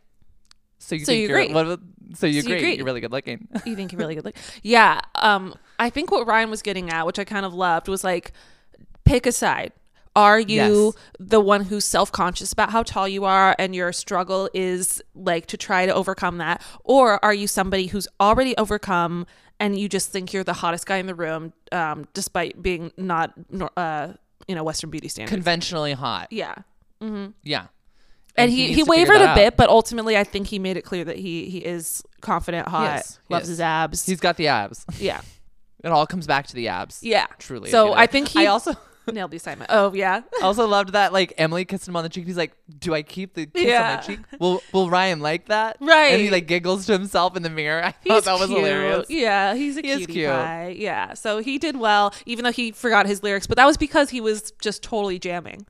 "So you Mm-hmm. So think you are agree. What, so you So you agree? agree. You're really good looking." you think you're really good look. Yeah. Um, I think what Ryan was getting at, which I kind of loved, was like, pick a side. Are you Yes. the one who's self conscious about how tall you are and your struggle is like to try to overcome that? Or are you somebody who's already overcome and you just think you're the hottest guy in the room, um, despite being not, uh, you know, Western beauty standards? Conventionally hot. yeah. Yeah. And, he, needs he wavered a out. bit, but ultimately, I think he made it clear that he he is confident, hot, he loves is. his abs. He's got the abs. yeah, It all comes back to the abs. yeah, Truly. So I think he I also nailed the assignment. Oh yeah, also loved that like Emily kissed him on the cheek. He's like, "Do I keep the kiss on my cheek? Will Will Ryan like that?" Right. And he like giggles to himself in the mirror. I thought he's that was cute. hilarious. Yeah, he's a He cutie cute. pie. Yeah, so he did well, even though he forgot his lyrics. But that was because he was just totally jamming.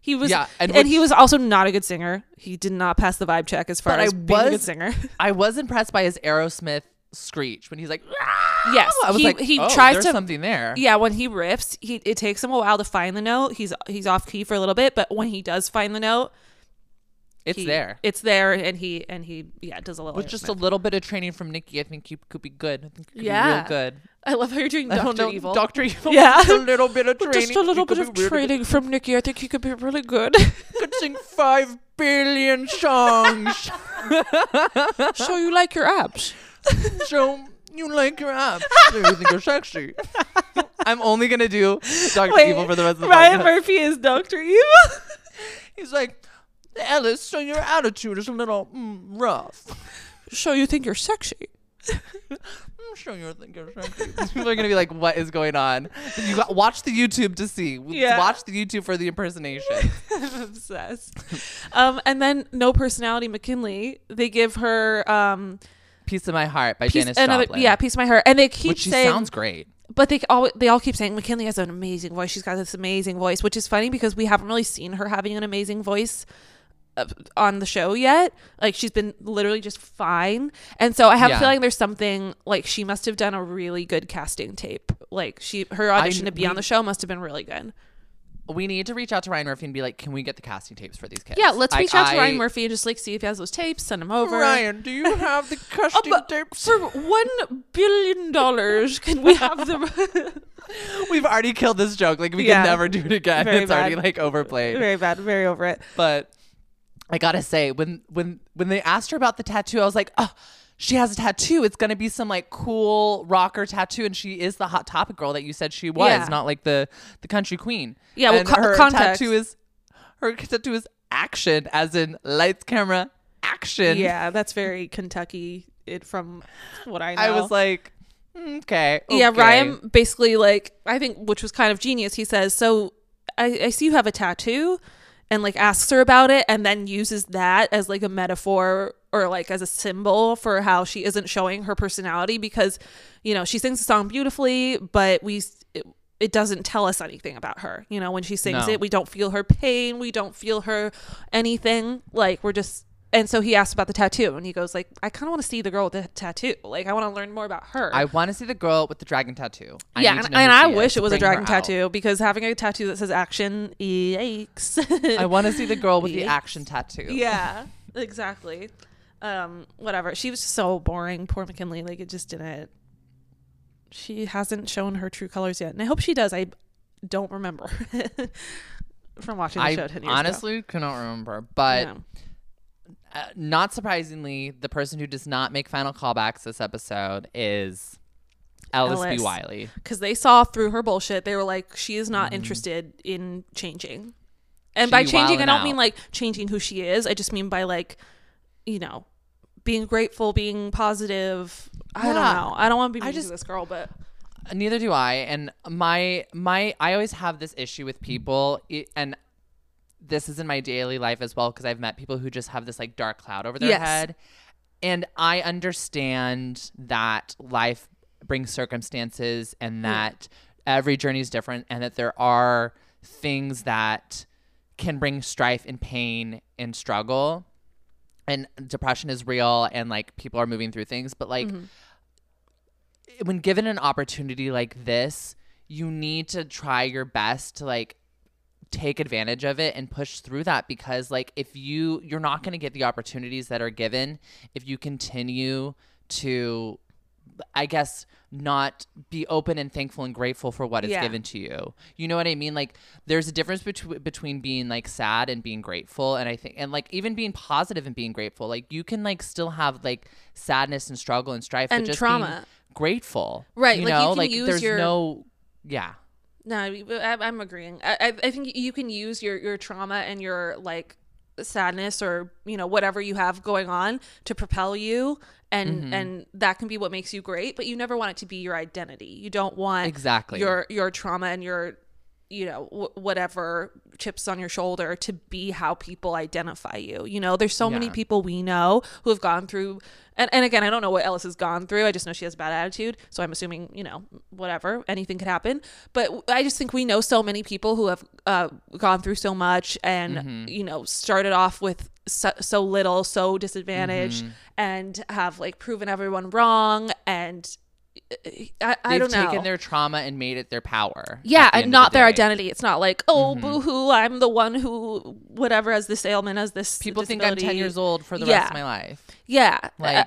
He was, Yeah, and, and he was also not a good singer. He did not pass the vibe check as far But I as being a good was- singer. I was impressed by his Aerosmith screech when he's like, yes, ah! I was he, like, he oh, tries to something there. Yeah, when he riffs, he it takes him a while to find the note. He's he's off key for a little bit, but when he does find the note, It's he- there. It's there, and he and he yeah does a little. With just a little bit of training from Nikki, I think you could be good. I think you could Yeah. be real good. I love how you're doing Doctor Evil. Doctor Evil. Yeah. Just a little bit of training. just a little bit of training from Nikki. I think he could be really good. Good. Could sing five billion songs. so you like your abs? so you like your abs. So you think you're sexy. I'm only gonna do Doctor Wait, Evil for the rest of the Ryan podcast. Murphy is Doctor Evil. He's like, Ellis, so your attitude is a little mm, rough. so you think you're sexy? I'm sure you think you're sexy. People are gonna be like, "What is going on?" You got, watch the YouTube to see. Yeah. Watch the YouTube for the impersonation. I'm obsessed. um, and then no personality McKinley. They give her um, "Piece of My Heart" by piece, Janis another Joplin. yeah, piece of my heart, and they keep which she saying sounds great. But they all they all keep saying McKinley has an amazing voice. She's got this amazing voice, which is funny because we haven't really seen her having an amazing voice uh, on the show yet. Like she's been literally just fine, and so I have Yeah. a feeling there's something like she must have done a really good casting tape. Like she her audition to be we- on the show must have been really good. We need to reach out to Ryan Murphy and be like, "Can we get the casting tapes for these kids?" Yeah, let's Like, reach out to I- Ryan Murphy and just like see if he has those tapes, send them over. Ryan, do you have the casting tapes? for one billion dollars, can we have them? We've already killed this joke. Like we Yeah. can never do it again. Very it's already like overplayed. very bad, very over it. but I gotta say, when when when they asked her about the tattoo, I was like, oh, she has a tattoo. It's gonna be some like cool rocker tattoo, and she is the hot topic girl that you said she was, Yeah. not like the the country queen. Yeah, well, and co- her context. tattoo is her tattoo is action, as in lights, camera, action. Yeah, that's very Kentucky. It from what I know. I was like, mm, okay, yeah, okay. Ryan basically like I think which was kind of genius. He says, "So I, I see you have a tattoo," and like asks her about it, and then uses that as like a metaphor or like as a symbol for how she isn't showing her personality because you know she sings the song beautifully, but we. It, it doesn't tell us anything about her. You know, when she sings No. it, we don't feel her pain. We don't feel her anything. Like we're just. And so he asked about the tattoo, and he goes like, "I kind of want to see the girl with the tattoo. Like, I want to learn more about her." I want to see the girl with the dragon tattoo. I yeah, and, and I wish is. it was a dragon out. tattoo because having a tattoo that says action, yikes. I want to see the girl with the action tattoo. yeah, exactly. Um, whatever. She was so boring. Poor McKinley. Like it just didn't. She hasn't shown her true colors yet, and I hope she does. I don't remember from watching the I show ten years honestly cannot remember, but uh, not surprisingly, the person who does not make final callbacks this episode is Ellis, Ellis. B. Wylie. because they saw through her bullshit. They were like, she is Mm-hmm. not interested in changing. And She by changing, I don't mean like changing who she is. I just mean by like, you know, being grateful, being positive. I don't Yeah. know. I don't want to be I mean just- to this girl, but Neither do I. And my my I always have this issue with people, i- and this is in my daily life as well because I've met people who just have this like dark cloud over their Yes. head, and I understand that life brings circumstances and mm. that every journey is different, and that there are things that can bring strife and pain and struggle and depression is real and like people are moving through things but like mm-hmm. when given an opportunity like this you need to try your best to like take advantage of it and push through that because like if you you're not going to get the opportunities that are given if you continue to i guess not be open and thankful and grateful for what is Yeah. given to you you know what i mean like there's a difference between between being like sad and being grateful and i think and like even being positive and being grateful like you can like still have like sadness and struggle and strife And but just being trauma. grateful Right, you like, you know can like use there's your- no yeah No, I, I'm agreeing. I, I I think you can use your your trauma and your like sadness or you know whatever you have going on to propel you and Mm-hmm. and that can be what makes you great but you never want it to be your identity you don't want Exactly. your your trauma and your you know w- whatever chips on your shoulder to be how people identify you you know there's so many people we know who have gone through and, and again i don't know what ellis has gone through i just know she has a bad attitude so i'm assuming you know whatever anything could happen but i just think we know so many people who have uh, gone through so much and Mm-hmm. you know started off with so, so little so disadvantaged Mm-hmm. and have like proven everyone wrong and I, I they've don't know. taken their trauma and made it their power Yeah, the and not the their identity. It's not like, oh, boo hoo, I'm the one who, whatever, has this ailment, has this. people think i'm 10 years old for the Yeah. rest of my life Yeah, Like- uh,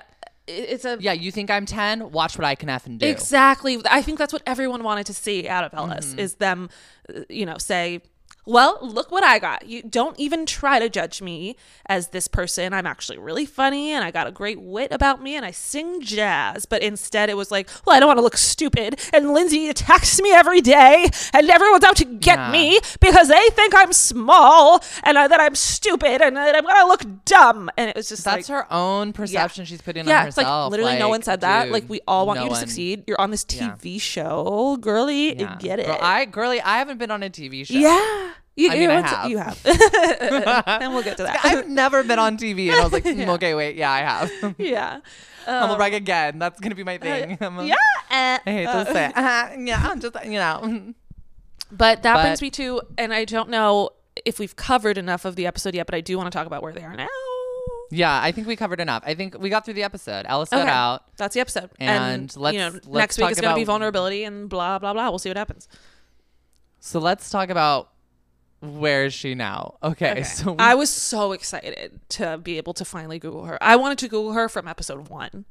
it's a yeah you think i'm 10 watch what i can f and do exactly. I think that's what everyone wanted to see out of Ellis Mm-hmm. is them, uh, you know, say. Well, look what I got. You don't even try to judge me as this person. I'm actually really funny and I got a great wit about me and I sing jazz. But instead, it was like, well, I don't want to look stupid. And Lindsay attacks me every day and everyone's out to get Yeah. me because they think I'm small and I, that I'm stupid and that I'm going to look dumb. And it was just that's like, her own perception she's putting yeah, on it's like herself literally no one like, said that. dude, Like we all want no you to one- succeed. You're on this Yeah. TV show, girly. yeah. Get it? Girl, i girly i haven't been on a tv show yeah. You, I mean, you I have. you have. and we'll get to that. I've never been on TV, and I was like, "Hmm, okay, wait, yeah, I have. yeah. I'm a brag again. That's gonna be my thing. I'm a- Yeah. uh, I hate to say, it. Uh, yeah, I'm just you know. But that brings me to, and I don't know if we've covered enough of the episode yet, but I do want to talk about where they are now. Yeah, I think we covered enough. I think we got through the episode. Ellis got out. That's the episode. And let's- you know, let's next week is going to be vulnerability and blah blah blah. We'll see what happens. So let's talk about where is she now? Okay, Okay. so we, I was so excited to be able to finally Google her. I wanted to Google her from episode one.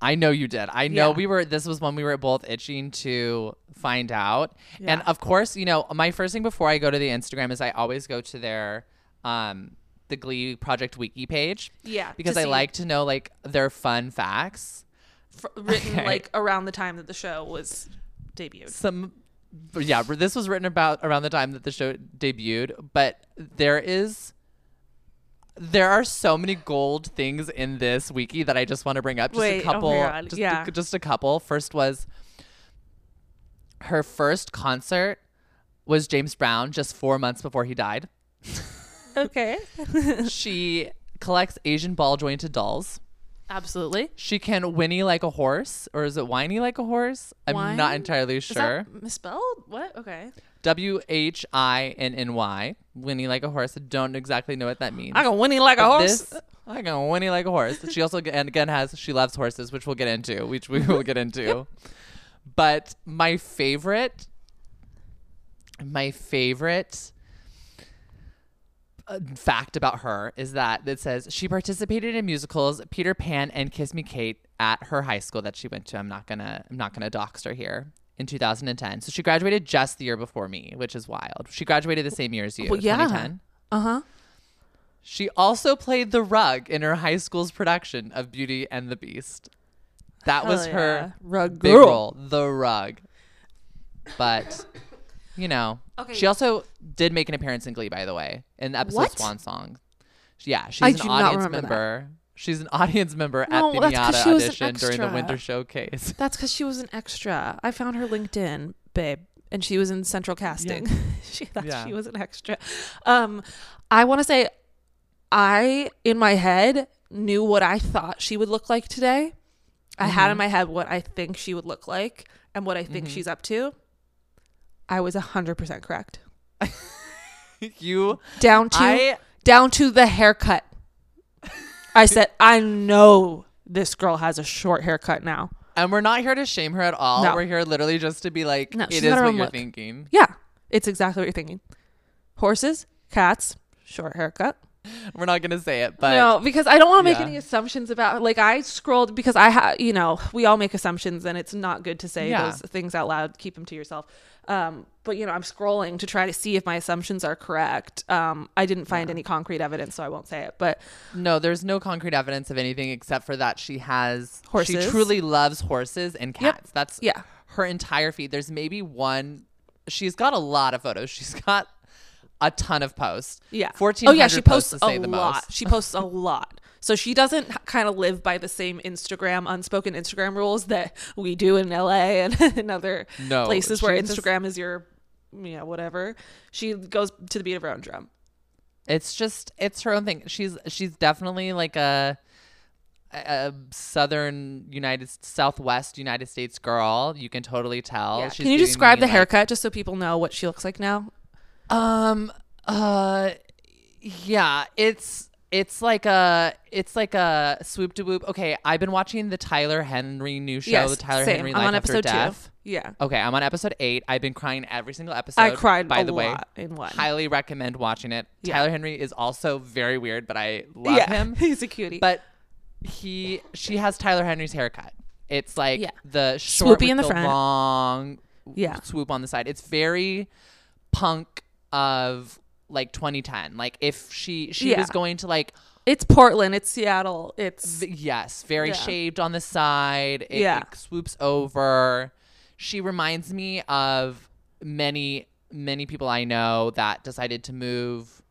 I know you did. I know Yeah. we were. This was when we were both itching to find out. And of course, you know, my first thing before I go to the Instagram is I always go to their um the Glee Project Wiki page. Yeah, because I see- like to know like their fun facts. fr- written Okay. like around the time that the show was debuted. Some, but yeah, this was written about around the time that the show debuted. But there is. There are so many gold things in this wiki that I just want to bring up. Just Wait, a oh couple. God, Just, yeah. just a couple. First was her first concert was James Brown just four months before he died. Okay, she collects Asian ball jointed dolls. Absolutely. She can whinny like a horse, or is it whiny like a horse? I'm Whine? not entirely Is sure. that misspelled? What? Okay. W H I N N Y, whinny like a horse. I don't exactly know what that means. I can whinny like a horse. This, I can whinny like a horse. She also and again has she loves horses, which we'll get into, which we will get into. But my favorite, my favorite fact about her is that it says she participated in musicals Peter Pan and Kiss Me Kate at her high school that she went to. I'm not gonna I'm not gonna dox her here. In 2010, so she graduated just the year before me, which is wild. She graduated the same year as you, Well, yeah. 2010. Uh huh. She also played the rug in her high school's production of Beauty and the Beast. That was Hell her. Rug big girl. role, the rug. But you know, Okay. she also did make an appearance in Glee, by the way, in the episode What? Swan Song. Yeah, she's I an do not audience remember that. member. She's an audience member No, at the that's 'cause Miata she was an audition during the extra. winter showcase. That's because she was an extra. I found her LinkedIn, babe, and she was in central casting. she thought Yeah. she was an extra. Um, I want to say, I in my head knew what I thought she would look like today. I had Mm-hmm. in my head what I think she would look like and what I think she's up to. I was hundred percent correct, you, down to I, down to the haircut. I said, I know this girl has a short haircut now. and we're not here to shame her at all. No. We're here literally just to be like, No, it is what you're look. thinking. Yeah, it's exactly what you're thinking. Horses, cats, short haircut. We're not gonna say it, but no, because I don't want to make Yeah. any assumptions about. Like I scrolled because I have, you know, we all make assumptions, and it's not good to say Yeah. those things out loud. Keep them to yourself. Um, but you know, I'm scrolling to try to see if my assumptions are correct. Um, I didn't find any concrete evidence, so I won't say it. But No, there's no concrete evidence of anything except for that she has Horses. She truly loves horses and Yep. cats. That's Yeah. her entire feed. There's maybe one. She's got a lot of photos. She's got a ton of posts. Yeah. fourteen. Oh yeah, she posts to a the lot. most. She posts a lot. So she doesn't kind of live by the same Instagram unspoken Instagram rules that we do in LA and in other No, places where she just- Instagram is your yeah, whatever. She goes to the beat of her own drum. It's just it's her own thing. She's she's definitely like a a southern United Southwest United States girl. You can totally tell. Yeah. Can you describe the like- haircut just so people know what she looks like now? Um. Uh. Yeah. It's it's like a it's like a swoop to whoop. Okay, I've been watching the Tyler Henry new show. yes, the Tyler same. Henry I'm Life on After episode Death. two. Yeah. Okay, I'm on episode eight. I've been crying every single episode. I cried By a the way, in one. highly recommend watching it. Yeah. Tyler Henry is also very weird, but I love yeah. him. He's a cutie. But he she has Tyler Henry's haircut. It's like Yeah. the short Swoopy with in the the front. long Yeah. swoop on the side. It's very punk of like 2010. Like if she she Yeah. was going to like it's Portland, it's Seattle, it's v- yes, very Yeah. shaved on the side. It, Yeah. it swoops over. She reminds me of many many people I know that decided to move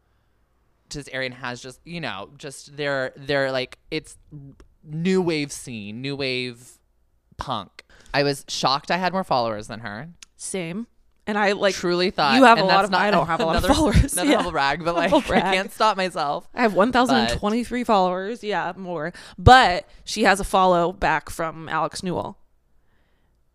to this area and has just you know just they're they're like it's new wave scene, new wave punk. I was shocked I had more followers than her. same. And I like Truly thought you have a lot of- not I don't have a lot of another- followers. Another Yeah. humble brag, but like brag. I can't stop myself. I have 1,023 followers. Yeah, more. But she has a follow back from Alex Newell.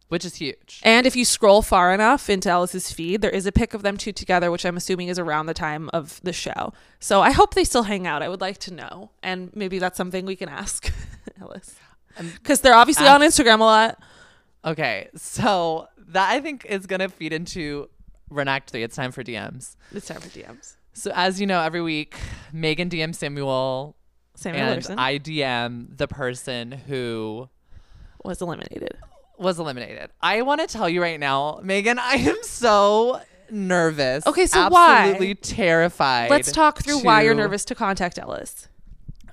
Which is huge. And if you scroll far enough into Ellis's feed, there is a pic of them two together, which I'm assuming is around the time of the show. So I hope they still hang out. I would like to know. And maybe that's something we can ask Ellis. Um, because they're obviously on Instagram a lot. Okay, so that I think is gonna feed into Renact 3. It's time for DMs. It's time for DMs. So as you know, every week Megan DM Samuel Samuel and Anderson I DM the person who was eliminated. was eliminated. I want to tell you right now, Megan, I am so nervous. Okay, so why? absolutely terrified. Let's talk through why you're nervous to contact Ellis.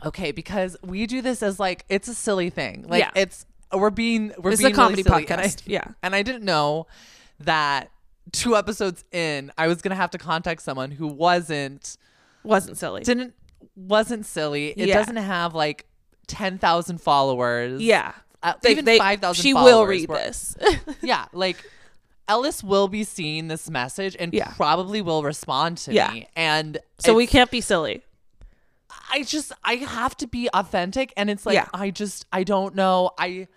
Okay, because we do this as like it's a silly thing. Like Yeah. it's we're being we're This is a comedy really silly. And I- podcast. Yeah. and I didn't know that two episodes in, I was gonna have to contact someone who wasn't Wasn't silly. didn't wasn't silly. It Yeah. doesn't have like ten thousand followers. yeah. Uh, They- even they- five thousand. She will read were- this. yeah, like Ellis will be seeing this message and Yeah. probably will respond to Yeah. me. And so we can't be silly. I just I have to be authentic and it's like Yeah. I just I don't know. I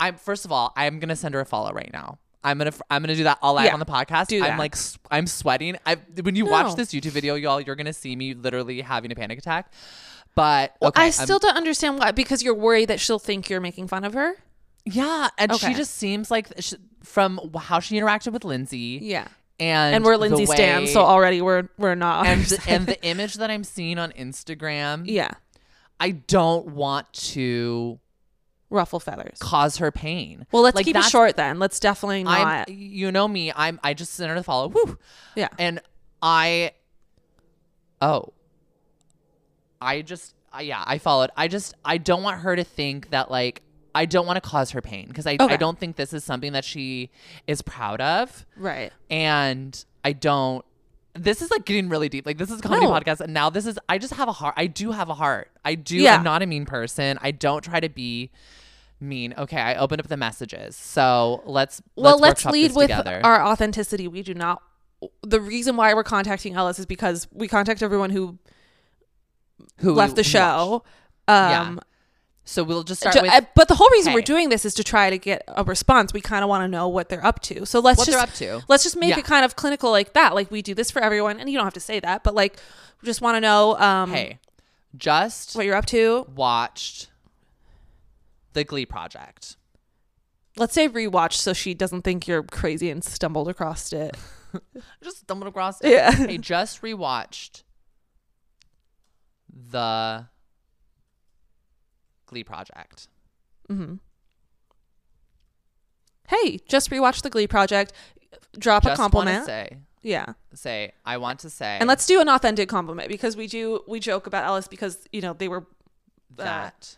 I'm first of all, I'm going to send her a follow right now. I'm gonna I'm gonna do that all live Yeah, on the podcast. do I'm like I'm sweating. I when you No. watch this YouTube video, y'all, you're gonna see me literally having a panic attack. But okay, I I'm- still don't understand why. Because you're worried that she'll think you're making fun of her. yeah, and she just seems like sh from how she interacted with Lindsay. Yeah. And And we're Lindsay Stan, so already we're we're not. and the, and the image that I'm seeing on Instagram, yeah, I don't want to ruffle feathers. cause her pain. Well, let's Like, keep it short then. Let's definitely I'm, not. you know me. I'm. I just sent her the follow. Woo. yeah. And I. Oh. I just. yeah, I followed. I just. I don't want her to think that like I don't want to cause her pain because I, I don't think this is something that she is proud of. Right. And I don't. This is like getting really deep. Like this is a comedy No. podcast, and now this is. I just have a heart. I do have a heart. I do. Yeah. I'm not a mean person. I don't try to be mean. Okay, I opened up the messages, so let's. Well, let's lead with together. our authenticity. We do not. The reason why we're contacting Ellis is because we contact everyone who who left the show. watched. Um, yeah. So we'll just start ju- with but the whole reason we're doing this is to try to get a response. We kind of want to know what they're up to. So let's what just up to. let's just make Yeah. it kind of clinical like that. Like we do this for everyone, and you don't have to say that, but like we just want to know um, Hey, just what you're up to. watched the Glee Project. Let's say rewatch so she doesn't think you're crazy and stumbled across it. Just stumbled across it. Yeah. Hey, just rewatched the Glee Project. hmm Hey, just rewatch the Glee Project. Drop Just a compliment. say, yeah. say, I want to say, And let's do an authentic compliment because we do we joke about Ellis because you know they were that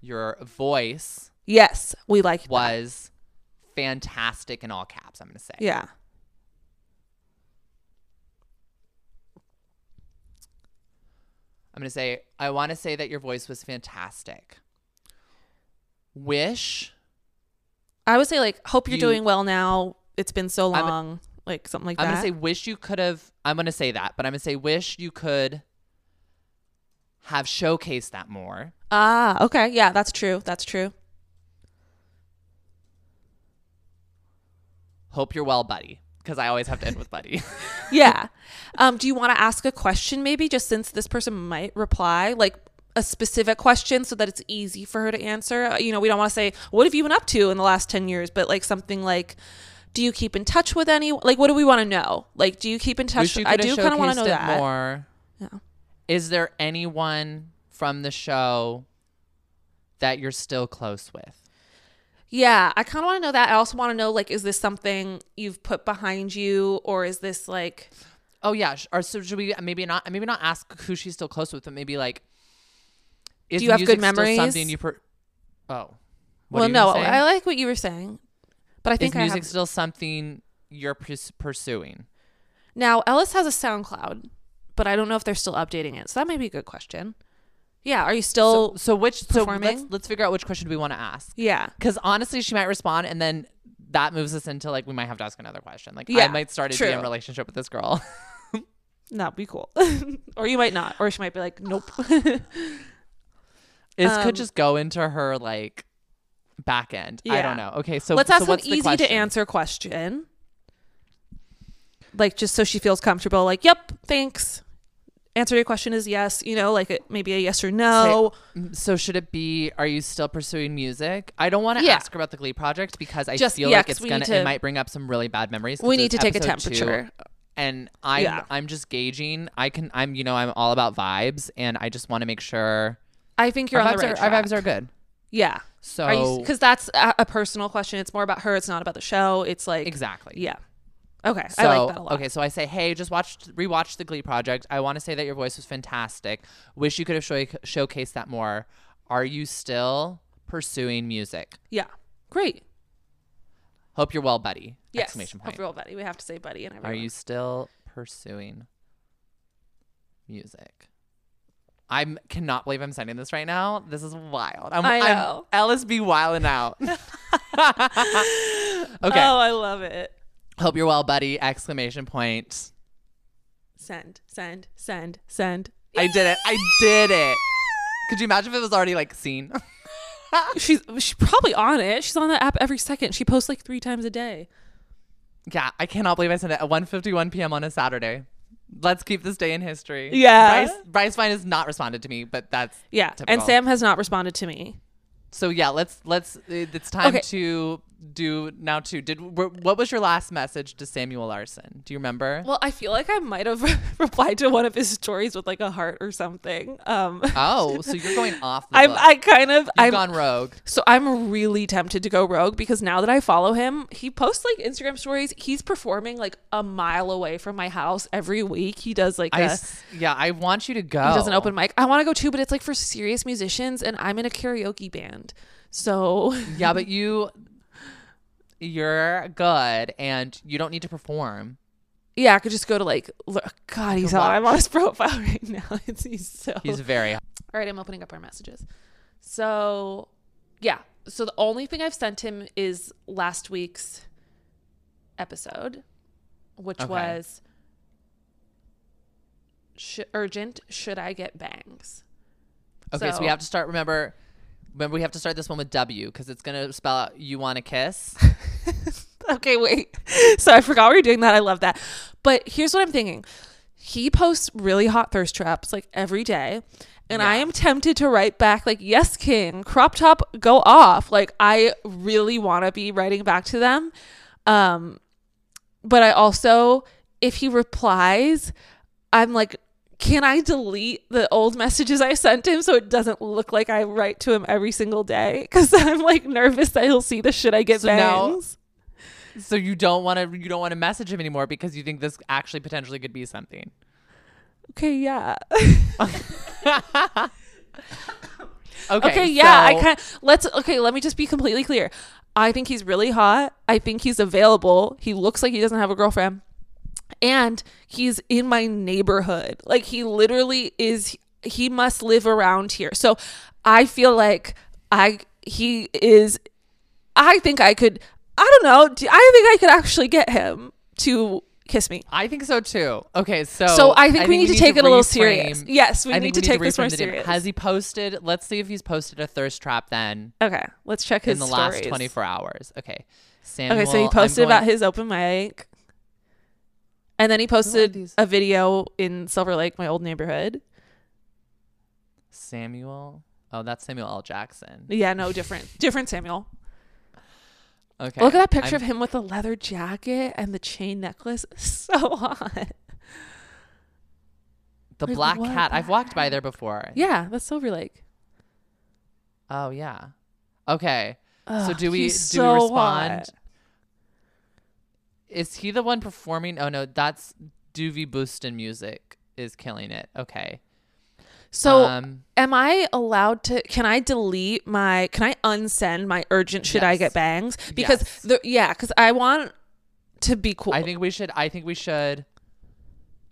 your voice yes we like that. was fantastic in all caps. I'm going to say. yeah I'm going to say, I want to say that your voice was fantastic. Wish I would say like hope you're You- doing well now. It's been so I'm- long, like something like that. I'm gonna say wish you could have. I'm gonna say that, but I'm gonna say wish you could have showcased that more. ah, okay, yeah, that's true. That's true. Hope you're well, buddy, because I always have to end with buddy. yeah. Um, do you want to ask a question maybe just since this person might reply like a specific question so that it's easy for her to answer? Uh, You know, we don't want to say what have you been up to in the last 10 years, but like something like do you keep in touch with any like what do we want to know? Like do you keep in touch? I do kind of want to know that. more. Yeah. Is there anyone from the show that you're still close with? Yeah, I kind of want to know that. I also want to know like is this something you've put behind you or is this like Oh yeah, or so should we uh, maybe not maybe not ask who she's still close with, but maybe like is Do you have good memories? Something you per- oh, Well, no. I like what you were saying. But I is think I music have still something you're purs- pursuing? Now, Ellis has a SoundCloud, but I don't know if they're still updating it. So that might be a good question. Yeah, are you still so, so which so let's let's figure out which question do we want to ask. Yeah. Because honestly, she might respond, and then that moves us into like we might have to ask another question. Like I might start a true. DM relationship with this girl. That'd be cool. or you might not. Or she might be like, nope. This Um, could just go into her like back end. I don't know. Okay, so Let's so ask an what's the easy to answer question. Like just so she feels comfortable, like, yep, thanks. Answer to your question is yes, you know, like it, maybe a yes or no. Mm, So should it be? Are you still pursuing music? I don't want to Yeah. ask her about the Glee project because I Just- feel yeah, like it's gonna to- it might bring up some really bad memories. we need to take a episode two, temperature. and I'm Yeah. I'm just gauging. I can I'm you know I'm all about vibes, and I just want to make sure I think you're on vibes right are, our vibes are good. Yeah. So because that's a, a personal question. It's more about her. It's not about the show. It's like exactly. Yeah. Okay, So, I like that a lot. Okay, so I say, hey, just watched rewatched the Glee project. I want to say that your voice was fantastic. Wish you could have show- showcased that more. Are you still pursuing music? Yeah. Great. Hope you're well, buddy. Yes. Exclamation Hope you're well, buddy. We have to say buddy and everyone. Are you still pursuing music? I cannot believe I'm sending this right now. This is wild. I'm, I I'm know. LSB wilding out. okay. Oh, I love it. Hope you're well, buddy. Exclamation point. Send, send, send, send. I did it. I did it. Could you imagine if it was already like seen? She's she's probably on it. She's on that app every second. She posts like three times a day. yeah, I cannot believe I sent it at 1:51 p.m. on a Saturday. Let's keep this day in history. Yeah. Bryce Bryce Vine has not responded to me, but that's Yeah. And Sam has not responded to me. so. Yeah, let's let's. It's time Okay. to do now too. Did what was your last message to Samuel Larsen? Do you remember? Well, I feel like I might have replied to one of his stories with like a heart or something. Um, oh, so you're going off. The I'm book. I kind of You've I'm gone rogue. so I'm really tempted to go rogue because now that I follow him, he posts like Instagram stories. He's performing like a mile away from my house every week. He does like I a s- yeah, I want you to go. he does an open mic. I want to go too, but it's like for serious musicians, and I'm in a karaoke band. So Yeah, but you you're good and you don't need to perform. yeah, I could just go to like look, God, he's Go on. I'm on his profile right now. It's he's so He's very All right, I'm opening up our messages. So, yeah. So the only thing I've sent him is last week's episode, which Okay. was sh- urgent. Should I get bangs? Okay, so, So- we have to start remember remember we have to start this one with W because it's gonna spell out you wanna kiss. Okay, wait. So I forgot we were doing that. I love that. But here's what I'm thinking. He posts really hot thirst traps like every day. And I am tempted to write back like, yes, King, crop top, go off. Like I really want to be writing back to them. Um, but I also, if he replies, I'm like, can I delete the old messages I sent him so it doesn't look like I write to him every single day? Because I'm like nervous that he'll see the shit I get So now- so you don't wanna you don't wanna message him anymore because you think this actually potentially could be something. Okay, yeah. Okay. Okay, yeah. I so- can let's okay, let me just be completely clear. I think he's really hot. I think he's available. He looks like he doesn't have a girlfriend. And he's in my neighborhood. Like he literally is he must live around here. So I feel like I he is I think I could I don't know. I think I could actually get him to kiss me. I think so too. Okay, so So I think we need to take it a little serious. Yes, we I need to take this more serious. Has he posted? Let's see if he's posted a thirst trap then Okay, let's check his in the last 24 hours. Okay. Samuel, Okay, so he posted going- about his open mic. And then he posted a video in Silver Lake, my old neighborhood. Samuel. Oh, that's Samuel L. Jackson. Yeah, no, different. different Samuel. Okay. Look at that picture I'm- of him with the leather jacket and the chain necklace. So hot. the Like, black what cat. the I've walked by there before. Yeah, that's Silver Lake. Oh yeah. Okay. so do we do he's we respond? hot. Is he the one performing? Oh no, that's Doovie Boostin music is killing it. Okay. So um, am I allowed to can I delete my can I unsend my urgent should I get bangs? Because Yes. the yeah, because I want to be cool. I think we should. I think we should.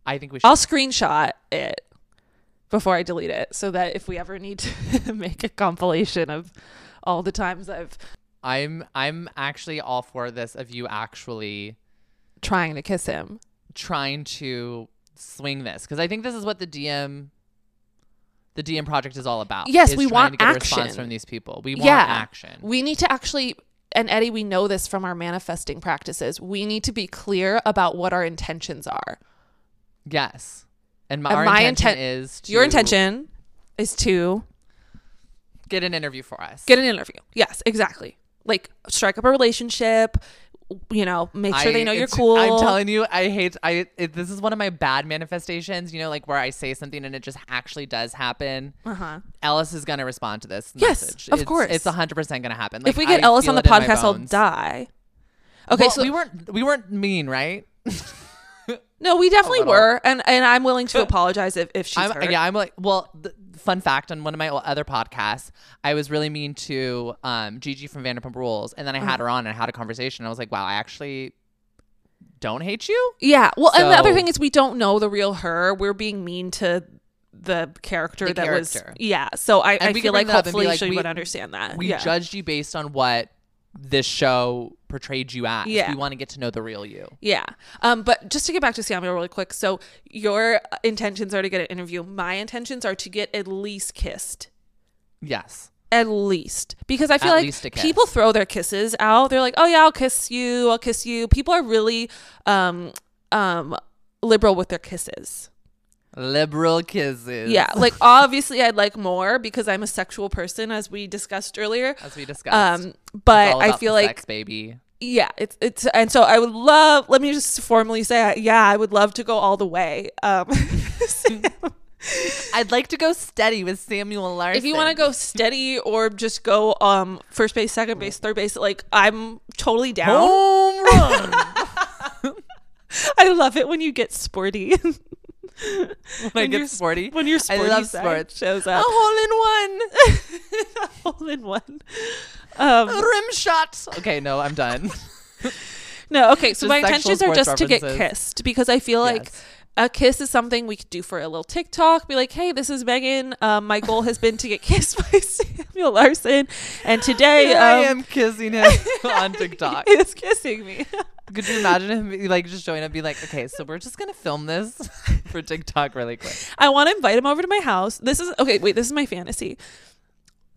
I think we should. I'll screenshot it before I delete it so that if we ever need to make a compilation of all the times I've I'm I'm actually all for this of you actually trying to kiss him. trying to swing this because I think this is what the DM the DM project is all about. Yes, is we want to get a response action. from these people. We want yeah. action. We need to actually and Eddie, we know this from our manifesting practices. We need to be clear about what our intentions are. yes, and my, And my intention inten- is to Your intention is to get an interview for us. get an interview. Yes, exactly. Like strike up a relationship, you know, make sure they know you're cool. I'm telling you, I hate. I it, this is one of my bad manifestations. You know, like where I say something and it just actually does happen. uh-huh. Ellis is gonna respond to this Yes, message. of It's- course. it's hundred percent gonna happen. if we get I Ellis on the it in my podcast, I'll die. Okay, Well, so we weren't we weren't mean, right? No, we definitely were, and and I'm willing to apologize if, if she's I'm, hurt. yeah, I'm like, well, the, fun fact on one of my other podcasts, I was really mean to um, Gigi from Vanderpump Rules, and then I Uh-huh. had her on and I had a conversation. I was like, wow, I actually don't hate you. Yeah. Well, and the other thing is we don't know the real her. We're being mean to the character The that was. character. Yeah. So I, I we feel bring like that up and be hopefully like, she we- would understand that. We yeah. judged you based on what this show portrayed you as. Yeah. We want to get to know the real you. Yeah. Um, but just to get back to Samuel really quick. So your intentions are to get an interview. My intentions are to get at least kissed. Yes. At least. Because I feel At like people throw their kisses out. They're like, oh yeah, I'll kiss you. I'll kiss you. People are really um, um, liberal with their kisses. Liberal kisses. Yeah, like obviously I'd like more because I'm a sexual person, as we discussed earlier. as we discussed. Um, but I feel like sex, baby. yeah, it's it's and so I would love. Let me just formally say, yeah, I would love to go all the way. Um, I'd like to go steady with Samuel Larsen. if you want to go steady or just go um first base, second base, third base, like I'm totally down. home run. I love it when you get sporty. When I get sporty. When you're- sporty. when I love sports. shows up. A hole in one. a Hole in one. Um, one. Rim shot. Okay, no, I'm done. No, okay. So Just my intentions are just to get kissed because I feel like Yes. a kiss is something we could do for a little TikTok. Be like, hey, this is Megan. Um, my goal has been to get kissed by Samuel Larsen, and today Here I um, am kissing him on TikTok. he is kissing me. Could you imagine him like just showing up, be like, okay, so we're just gonna film this for TikTok really quick. I want to invite him over to my house. This is okay. Wait, this is my fantasy.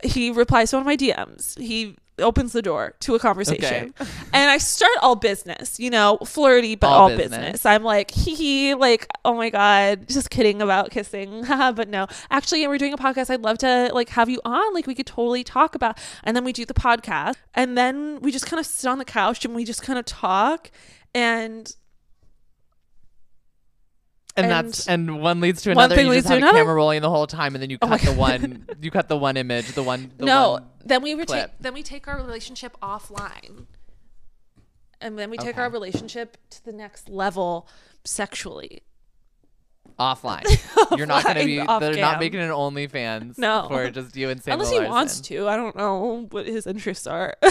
He replies to one of my DMs. He opens the door to a conversation, and I start all business. You know, flirty, but all, All business. business. I'm like, hee hee, like, oh my god, just kidding about kissing, but no, actually, we're doing a podcast. I'd love to like have you on. Like, we could totally talk about. And then we do the podcast, and then we just kind of sit on the couch and we just kind of talk, and And, And that's and one leads to another. one thing you leads to a another. camera rolling the whole time, and then you Oh cut the one. You cut the one image, the one. The no one- then we would take clip. then we take our relationship offline and then we take Okay. our relationship to the next level sexually offline. You're not gonna be. They're cam. not making an OnlyFans. No. for just you and Samuel unless he Larsen. wants to i don't know what his interests are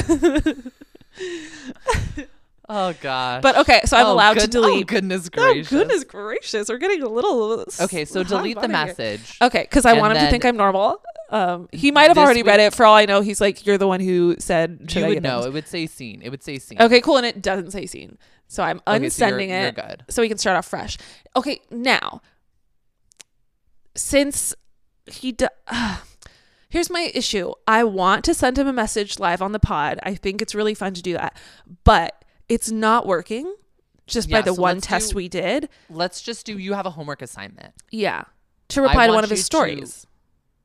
Oh god. but okay so i'm Oh, allowed to delete Oh goodness gracious. Oh, goodness gracious we're getting a little Okay, so delete the button here. message. okay because i And want him to think i'm normal um he might have already read it for all i know he's like you're the one who said You I would know. It would say scene. It would say scene. Okay, cool. And it doesn't say scene. So I'm Okay, so unsending you're- you're it good. so we can start off fresh. Okay, now, since he d- here's my issue. I want to send him a message live on the pod. I think it's really fun to do that, but it's not working just by the so one test do- we did. Let's just do. You have a homework assignment. Yeah, to reply to one of his to- stories.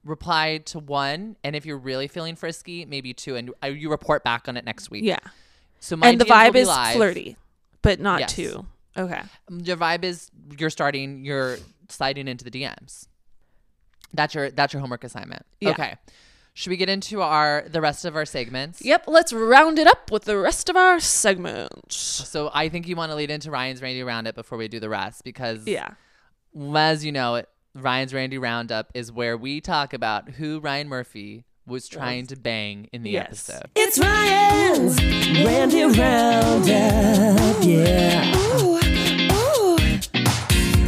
Reply to one, and if you're really feeling frisky, maybe two, and uh, you report back on it next week. Yeah, So my and the vibe is live. flirty, but not Yes. too. Okay. Your vibe is you're starting. You're sliding into the DMs. That's your that's your homework assignment. Yeah. Okay. Should we get into our the rest of our segments? Yep. Let's round it up with the rest of our segments. So I think you want to lead into Ryan's Randy Roundup before we do the rest because Yeah. as you know, it Ryan's Randy Roundup is where we talk about who Ryan Murphy was trying to bang in the Yes. episode. It's Ryan's Randy Roundup, yeah.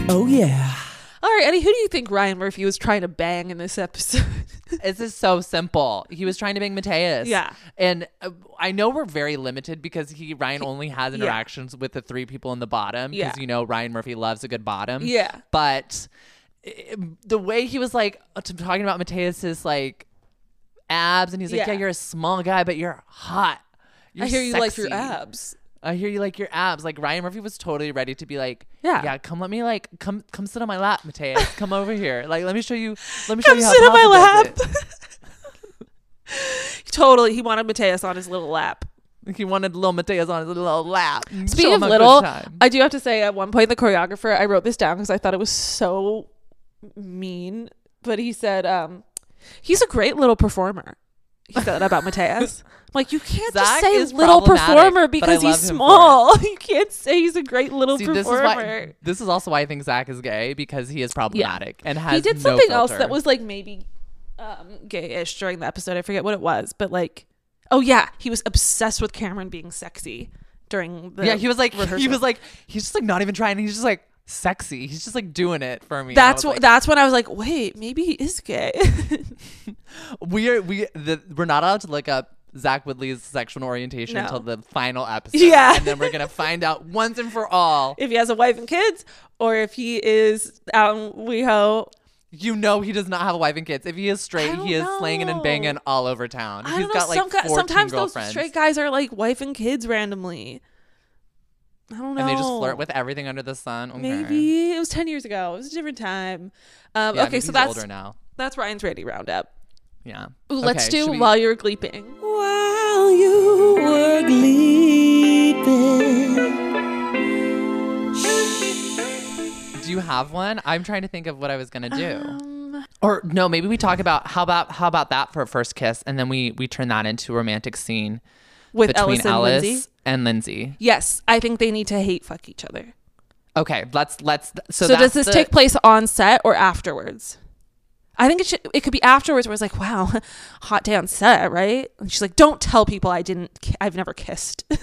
Oh yeah. All right, Eddie, who do you think Ryan Murphy was trying to bang in this episode? This is so simple. He was trying to bang Matheus. Yeah. And uh, I know we're very limited because he Ryan only has interactions with the three people in the bottom because Yeah. you know Ryan Murphy loves a good bottom. Yeah. But the way he was like uh, talking about Matheus's like abs and he's like, Yeah. "Yeah, you're a small guy, but you're hot." You're I hear you like your abs. I hear you like your abs. Like Ryan Murphy was totally ready to be like, Yeah. yeah, come let me like come come sit on my lap, Matheus. come over here. Like let me show you. Let me show Come you how sit on my lap. totally. He wanted Matheus on his little lap. He wanted little Matheus on his little lap. Speaking of him a good little. I do have to say at one point the choreographer, I wrote this down because I thought it was so mean, but he said, um, he's a great little performer. He said that about Matheus. I'm like, you can't Zach just say little performer because he's love him for small. You can't say he's a great little See, this is performer. why. This is also why I think Zach is gay because he is problematic and has he did no something else that was like maybe um gayish during the episode. I forget what it was, but like oh yeah, he was obsessed with Cameron being sexy during the yeah. He was like rehearsal. he was like he's just like not even trying. He's just like sexy. He's just like doing it for me. that's what what that's when I was like, wait, maybe he is gay. we are we the, we're not allowed to look up Zach Woodlee's sexual orientation No. until the final episode. Yeah. and then we're gonna find out once and for all. if he has a wife and kids, or if he is out in WeHo. You know he does not have a wife and kids. If he is straight, he is slanging and banging all over town. I He's know. got like some 14 sometimes those straight guys are like wife and kids randomly. I don't know. And they just flirt with everything under the sun. Okay. Maybe it was ten years ago. It was a different time. Um, Yeah, okay, maybe so he's that's older now. that's Ryan's Randy roundup. Yeah. Ooh, let's do we- while you're gleeping. While you were gleeping. Do you have one? I'm trying to think of what I was gonna do. Um, Or no, maybe we talk about how about how about that for a first kiss, and then we we turn that into a romantic scene with between Ellis and Ellis Lindsay. And Lindsay. Yes, I think they need to hate fuck each other. Okay, let's let's. So, So, does this the- take place on set or afterwards? I think it should. It could be afterwards, where it's like, "Wow, hot day on set, right?" And she's like, "Don't tell people I didn't. ki- I've never kissed."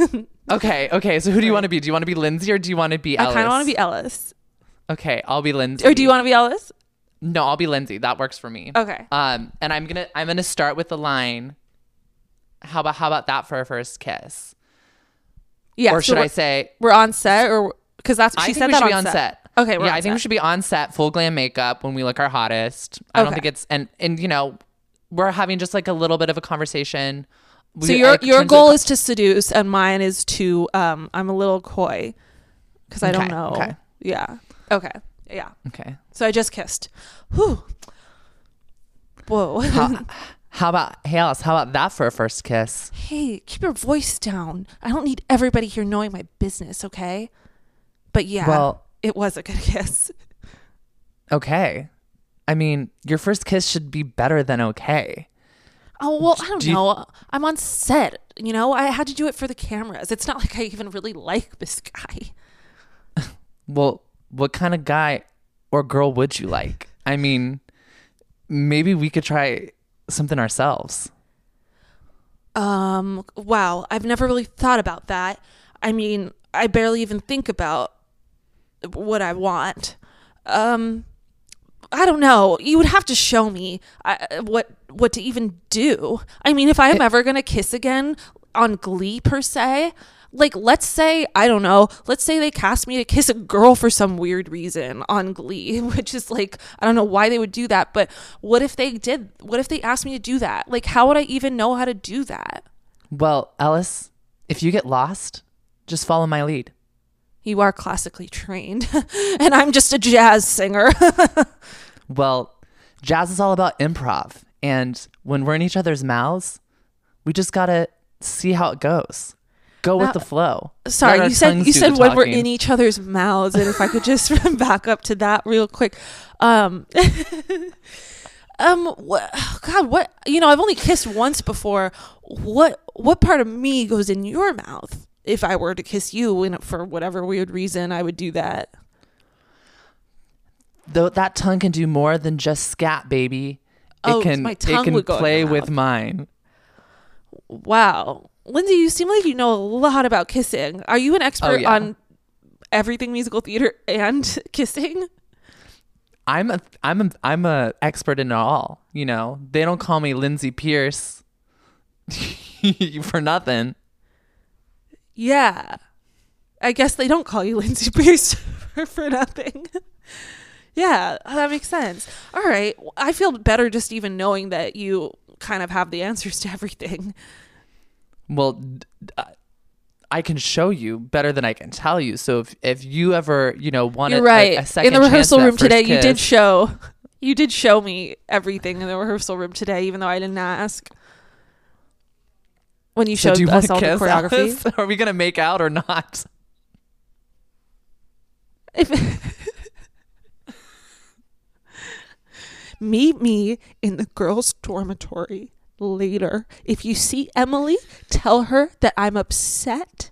Okay, okay. So who do you want to be? Do you want to be Lindsay or do you want to be I Ellis? kind of want to be Ellis, Okay, I'll be Lindsay. or do you want to be Ellis? No, I'll be Lindsay. That works for me. Okay. Um, and I'm gonna I'm gonna start with the line. How about how about that for a first kiss? Yeah. or so should I say? we're on set, or because that's I she said we that should on, be on set. set. Okay, yeah, I think we should be on set, full glam makeup when we look our hottest. I don't think it's and and you know we're having just like a little bit of a conversation. We, So your your goal is to seduce, and mine is to um. I'm a little coy because I don't know. okay. Yeah. Okay. Yeah. okay. So I just kissed. Whew. Whoa. How, about hey Alice? How about that for a first kiss? hey, keep your voice down. I don't need everybody here knowing my business, okay? But yeah, Well- it was a good kiss. Okay. I mean, your first kiss should be better than okay. Oh well, I don't Do you- know. I'm on set. You know, I had to do it for the cameras. It's not like I even really like this guy. Well, what kind of guy or girl would you like? I mean, maybe we could try something ourselves. Um, wow, I've never really thought about that. I mean, I barely even think about what I want. Um, I don't know. You would have to show me uh, what what to even do. I mean, if I'm ever gonna kiss again on Glee per se, like let's say I don't know. Let's say they cast me to kiss a girl for some weird reason on Glee, which is like I don't know why they would do that. But what if they did? What if they asked me to do that? Like, how would I even know how to do that? Well, Ellis, if you get lost, just follow my lead. You are classically trained, and I'm just a jazz singer. Well, jazz is all about improv. And when we're in each other's mouths, we just got to see how it goes. Go with Now- the flow. Sorry, you said you said the when we're in each other's mouths, and if I could just back up to that real quick. Um, um, what, God, what you know? I've only kissed once before. What what part of me goes in your mouth? If I were to kiss you, and for whatever weird reason, I would do that. Though that tongue can do more than just scat, baby. It Oh, can my it tongue can would go in play your with mouth. mine. Wow, Lindsay, you seem like you know a lot about kissing. Are you an expert Oh, yeah. on everything musical theater and kissing? I'm a I'm a I'm a expert in it all. You know, they don't call me Lindsay Pearce for nothing. Yeah. I guess they don't call you Lindsay Pearce for, for nothing. yeah, that makes sense. All right. I feel better just even knowing that you kind of have the answers to everything. Well, I can show you better than I can tell you. So if if you ever you know want You're a, right. a, a second in the rehearsal room today, first you did show you did show me everything in the rehearsal room today, even though I didn't ask. When you So showed us all the choreography. Alice? Are we gonna make out or not? If Meet me in the girls' dormitory later. If you see Emily, tell her that I'm upset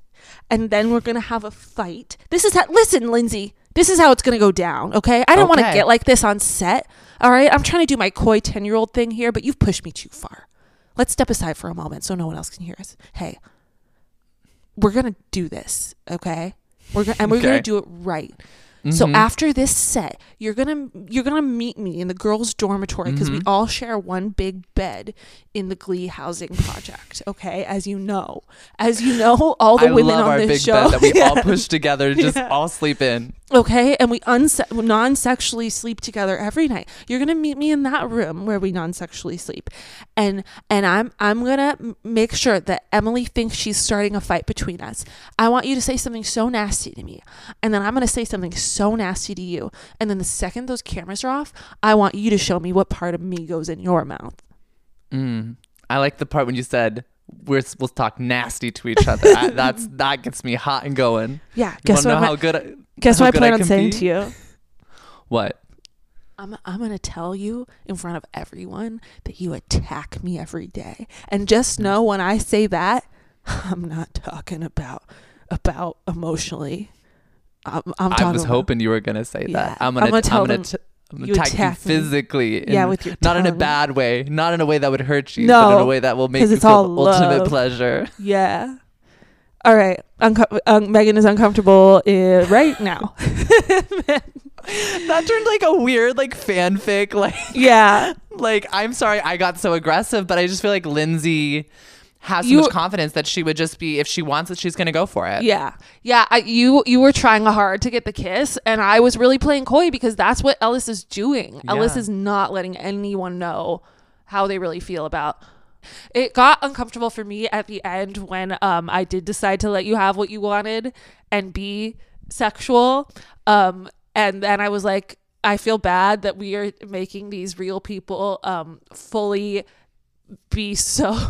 and then we're going to have a fight. This is how, listen, Lindsay, this is how it's going to go down, okay? I don't want to get like this on set, all right? I'm trying to do my coy 10 year old thing here, but you've pushed me too far. Let's step aside for a moment so no one else can hear us. Hey, we're going to do this, okay? We're gonna, and we're going to do it right. So mm-hmm. after this set, you're gonna you're gonna meet me in the girls' dormitory because we mm-hmm. all share one big bed in the Glee housing project. Okay, as you know, as you know, all the I women on our this big show bed that we all push together, to just Yeah. all sleep in. Okay, and we unse- non-sexually sleep together every night. You're gonna meet me in that room where we non-sexually sleep, and and I'm I'm gonna make sure that Emily thinks she's starting a fight between us. I want you to say something so nasty to me, and then I'm gonna say something so nasty to you, and then the second those cameras are off, I want you to show me what part of me goes in your mouth. Mm. I like the part when you said we're we'll talk nasty to each other. I, that's that gets me hot and going. Yeah, You guess what? know I, how good? I, guess how what I plan on saying be? to you. What? I'm, I'm going to tell you in front of everyone that you attack me every day. And just know when I say that, I'm not talking about about emotionally. I'm, I'm I was about- hoping you were gonna say Yeah. that. I'm gonna. I'm gonna tell I'm gonna t- I'm you attack, you physically. Yeah, with your not in a bad way, not in a way that would hurt you, but in a way that will make you it's feel all ultimate love. pleasure. Yeah. All right. Unco- um, Megan is uncomfortable uh, right now. that turned like a weird like fanfic like yeah. like I'm sorry I got so aggressive, but I just feel like Lindsay has so You- much confidence that she would just be if she wants it, she's gonna go for it. Yeah, yeah. I, you you were trying hard to get the kiss, and I was really playing coy because that's what Ellis is doing. Ellis is not letting anyone know how they really feel about. It got uncomfortable for me at the end when um I did decide to let you have what you wanted and be sexual. Um, and then I was like, I feel bad that we are making these real people um fully be so.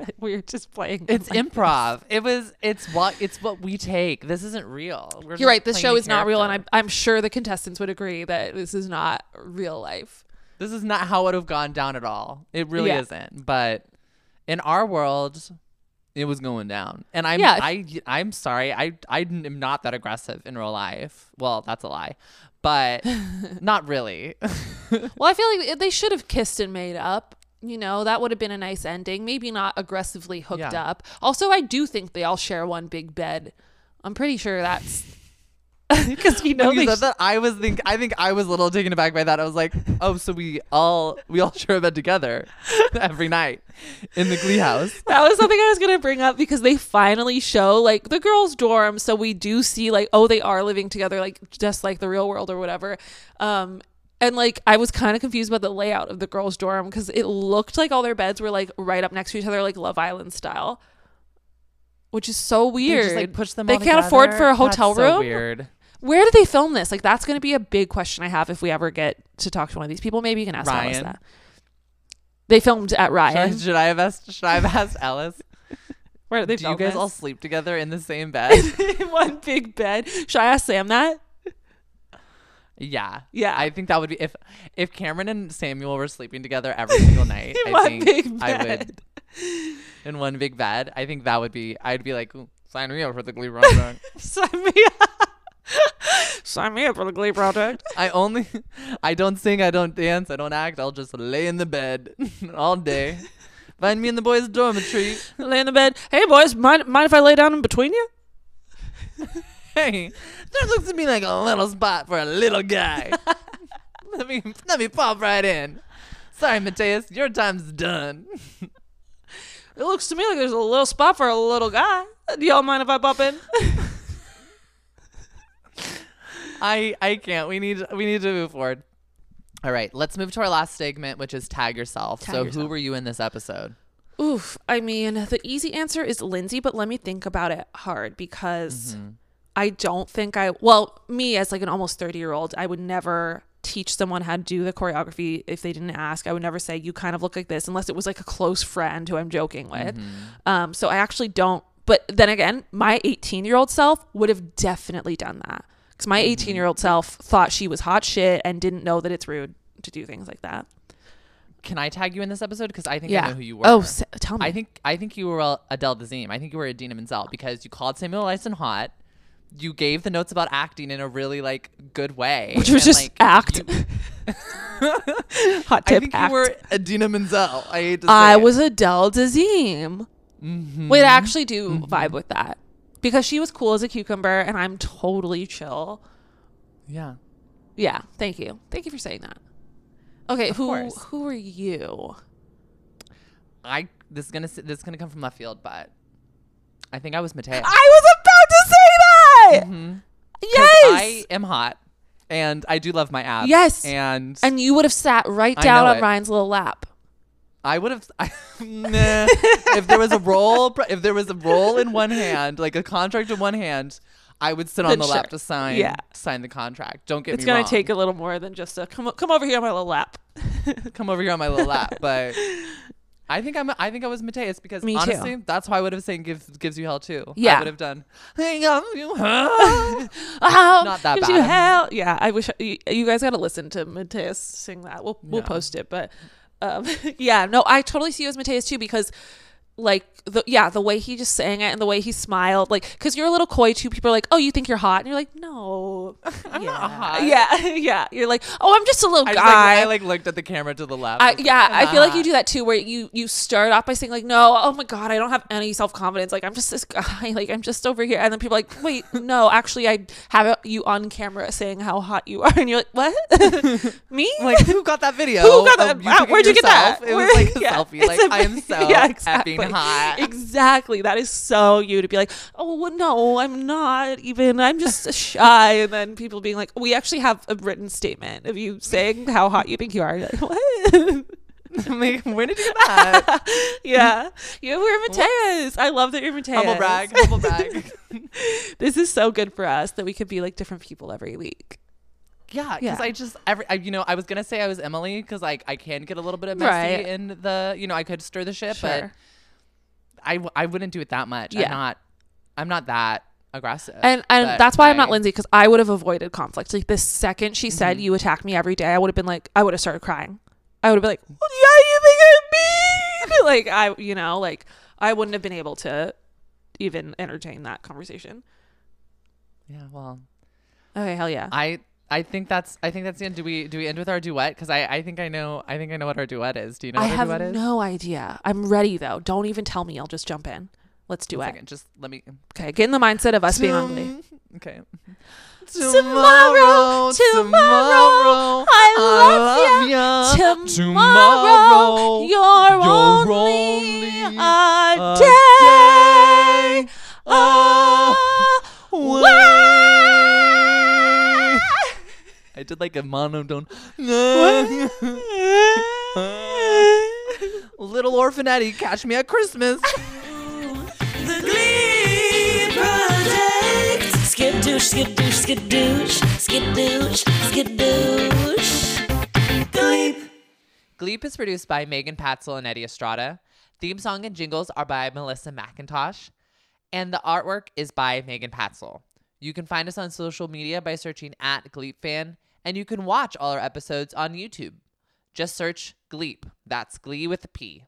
that we're just playing. It's like- improv. It was. It's what. It's what we take. This isn't real. We're You're right. This show is not real, and. I'm, I'm sure the contestants would agree that this is not real life. This is not how it would have gone down at all. It really Yeah. isn't. But in our world, it was going down. And I'm Yeah. I I'm sorry. I I am not that aggressive in real life. Well, that's a lie. But not really. Well, I feel like they should have kissed and made up. You know, that would have been a nice ending. Maybe not aggressively hooked Yeah. up. Also, I do think they all share one big bed. I'm pretty sure that's because you know when you said that, I was think I think I was a little taken aback by that. I was like, oh, so we all we all share a bed together every night in the Glee house. that was something I was gonna bring up because they finally show like the girls' dorm, so we do see like oh they are living together like just like the real world or whatever. Um, and like I was kind of confused about the layout of the girls' dorm because it looked like all their beds were like right up next to each other, like Love Island style, which is so They weird. just like push them. They all can't afford for a hotel That's so room? weird. Where did they film this? Like that's gonna be a big question I have if we ever get to talk to one of these people. Maybe you can ask Alice Ryan. that. They filmed at Should I, Ryan. should I have asked? Should I have asked Alice? Where did they Do you film guys this? all sleep together in the same bed? in one big bed. Should I ask Sam that? Yeah, Yeah. I think that would be if if Cameron and Samuel were sleeping together every single night. In I one think big I would bed. in one big bed. I think that would be. I'd be like, sign me up for the Glee project. Sign me up. Sign me up for the Glee project. I only, I don't sing, I don't dance, I don't act. I'll just lay in the bed all day. Find me in the boys' dormitory. Lay in the bed. Hey boys, mind mind if I lay down in between you? Hey, that looks to me like a little spot for a little guy. let me let me pop right in. Sorry, Matheus, your time's done. It looks to me like there's a little spot for a little guy. Do y'all mind if I pop in? I I can't. We need we need to move forward. All right, let's move to our last segment, which is tag yourself. Tag so, who were you in this episode? Oof. I mean, the easy answer is Lindsay, but let me think about it hard because mm-hmm. I don't think I, well, me as like an almost 30 year old, I would never teach someone how to do the choreography if they didn't ask. I would never say, you kind of look like this, unless it was like a close friend who I'm joking with. Um, so I actually don't, but then again, my 18 year old self would have definitely done that. Because my 18 year old self thought she was hot shit and didn't know that it's rude to do things like that. Can I tag you in this episode? Because I think I Yeah. know who you were. Oh, s- tell me. I think I think you were Adele Dazeem. I think you were Idina Menzel because you called Samuel Larsen hot. You gave the notes about acting in a really like good way, which was and, just like, act. you- Hot I think act. you were Idina Menzel. I hate to say I it. was Adele Dazeem. Mhm. Wait, I actually do vibe with that because she was cool as a cucumber, and I'm totally chill. Yeah. Yeah, thank you. Thank you for saying that. Okay, who course. who are you? I this is gonna this is gonna come from left field, but I think I was Mateo. I was about to say Mm-hmm. 'Cause Yes. I am hot, and I do love my abs. Yes. and and you would have sat right down on it. Ryan's little lap. I would have. I, nah. if there was a roll, if there was a roll in one hand, like a contract in one hand, I would sit on Then the lap to sign. Yeah. sign the contract. Don't get It's gonna wrong. take a little more than just a come come over here on my little lap. come over here on my little lap, but. I think I'm. I think I was Matheus because Me too. honestly, that's why I would have saying gives gives you hell too. Yeah, I would have done. Hang on, you hell. Not that gives you bad. hell. Yeah, I wish you, you guys got to listen to Matheus sing that. We'll we'll Yeah. post it, but um, yeah, no, I totally see you as Matheus too because like the yeah the way he just sang it and the way he smiled like because you're a little coy too people are like oh you think you're hot and you're like no I'm yeah. not hot. yeah yeah you're like oh i'm just a little I, guy like, I like looked at the camera to the left. I, yeah, "I'm I feel like you do that too, where you you start off by saying like, "No, oh my god, I don't have any self confidence. Like I'm just this guy. Like I'm just over here." And then people are like, "Wait, no, actually, I have you on camera saying how hot you are," and you're like, "What? Me? I'm like, who got that video? Who got that? you Wow, where'd you get that? yourself? It was like a yeah, selfie. Like, a- I am so yeah, effing hot. Exactly. That is so you to be like, "Oh well, no, I'm not even. I'm just shy." And then people being like, "We actually have a written statement of you saying how hot you think you are." You're like, what? I'm like, where did you get that? yeah, you were Matheus. I love that you're Matheus. humble brag, humble brag. this is so good for us that we could be like different people every week. Yeah, because Yeah. I just every I, you know I was gonna say I was Emily because like I can get a little bit of messy Right. in the you know I could stir the shit, but Sure. I w- I wouldn't do it that much. Yeah. I'm not I'm not that aggressive. And and that's why I'm not Lindsay because I would have avoided conflict. Like the second she said Mm-hmm. you attack me every day, I would have been like, I would have started crying. I would have been like, well, yeah, you think I'm mean? like I, you know, like I wouldn't have been able to even entertain that conversation. Yeah, well, Okay, hell yeah. I I think that's I think that's the end. Do we do we end with our duet? Because I I think I know I think I know what our duet is. Do you know I what our have duet is? I have no idea. I'm ready though. Don't even tell me. I'll just jump in. Let's do it. just let me. Okay, get in the mindset of us being ugly. Okay. Tomorrow, tomorrow, I love you. Tomorrow, you're, only, only a a day, did like a monotone. Little orphan Eddie, catch me at Christmas. The Glee Project. Skidoosh, skidoosh, skidoosh, skidoosh, skidoosh. Glee. Gleep is produced by Megan Patsel and Eddie Estrada. Theme song and jingles are by Melissa McIntosh. And the artwork is by Megan Patsel. You can find us on social media by searching at Gleep Fan, and you can watch all our episodes on YouTube. Just search Gleep. That's Glee with a P.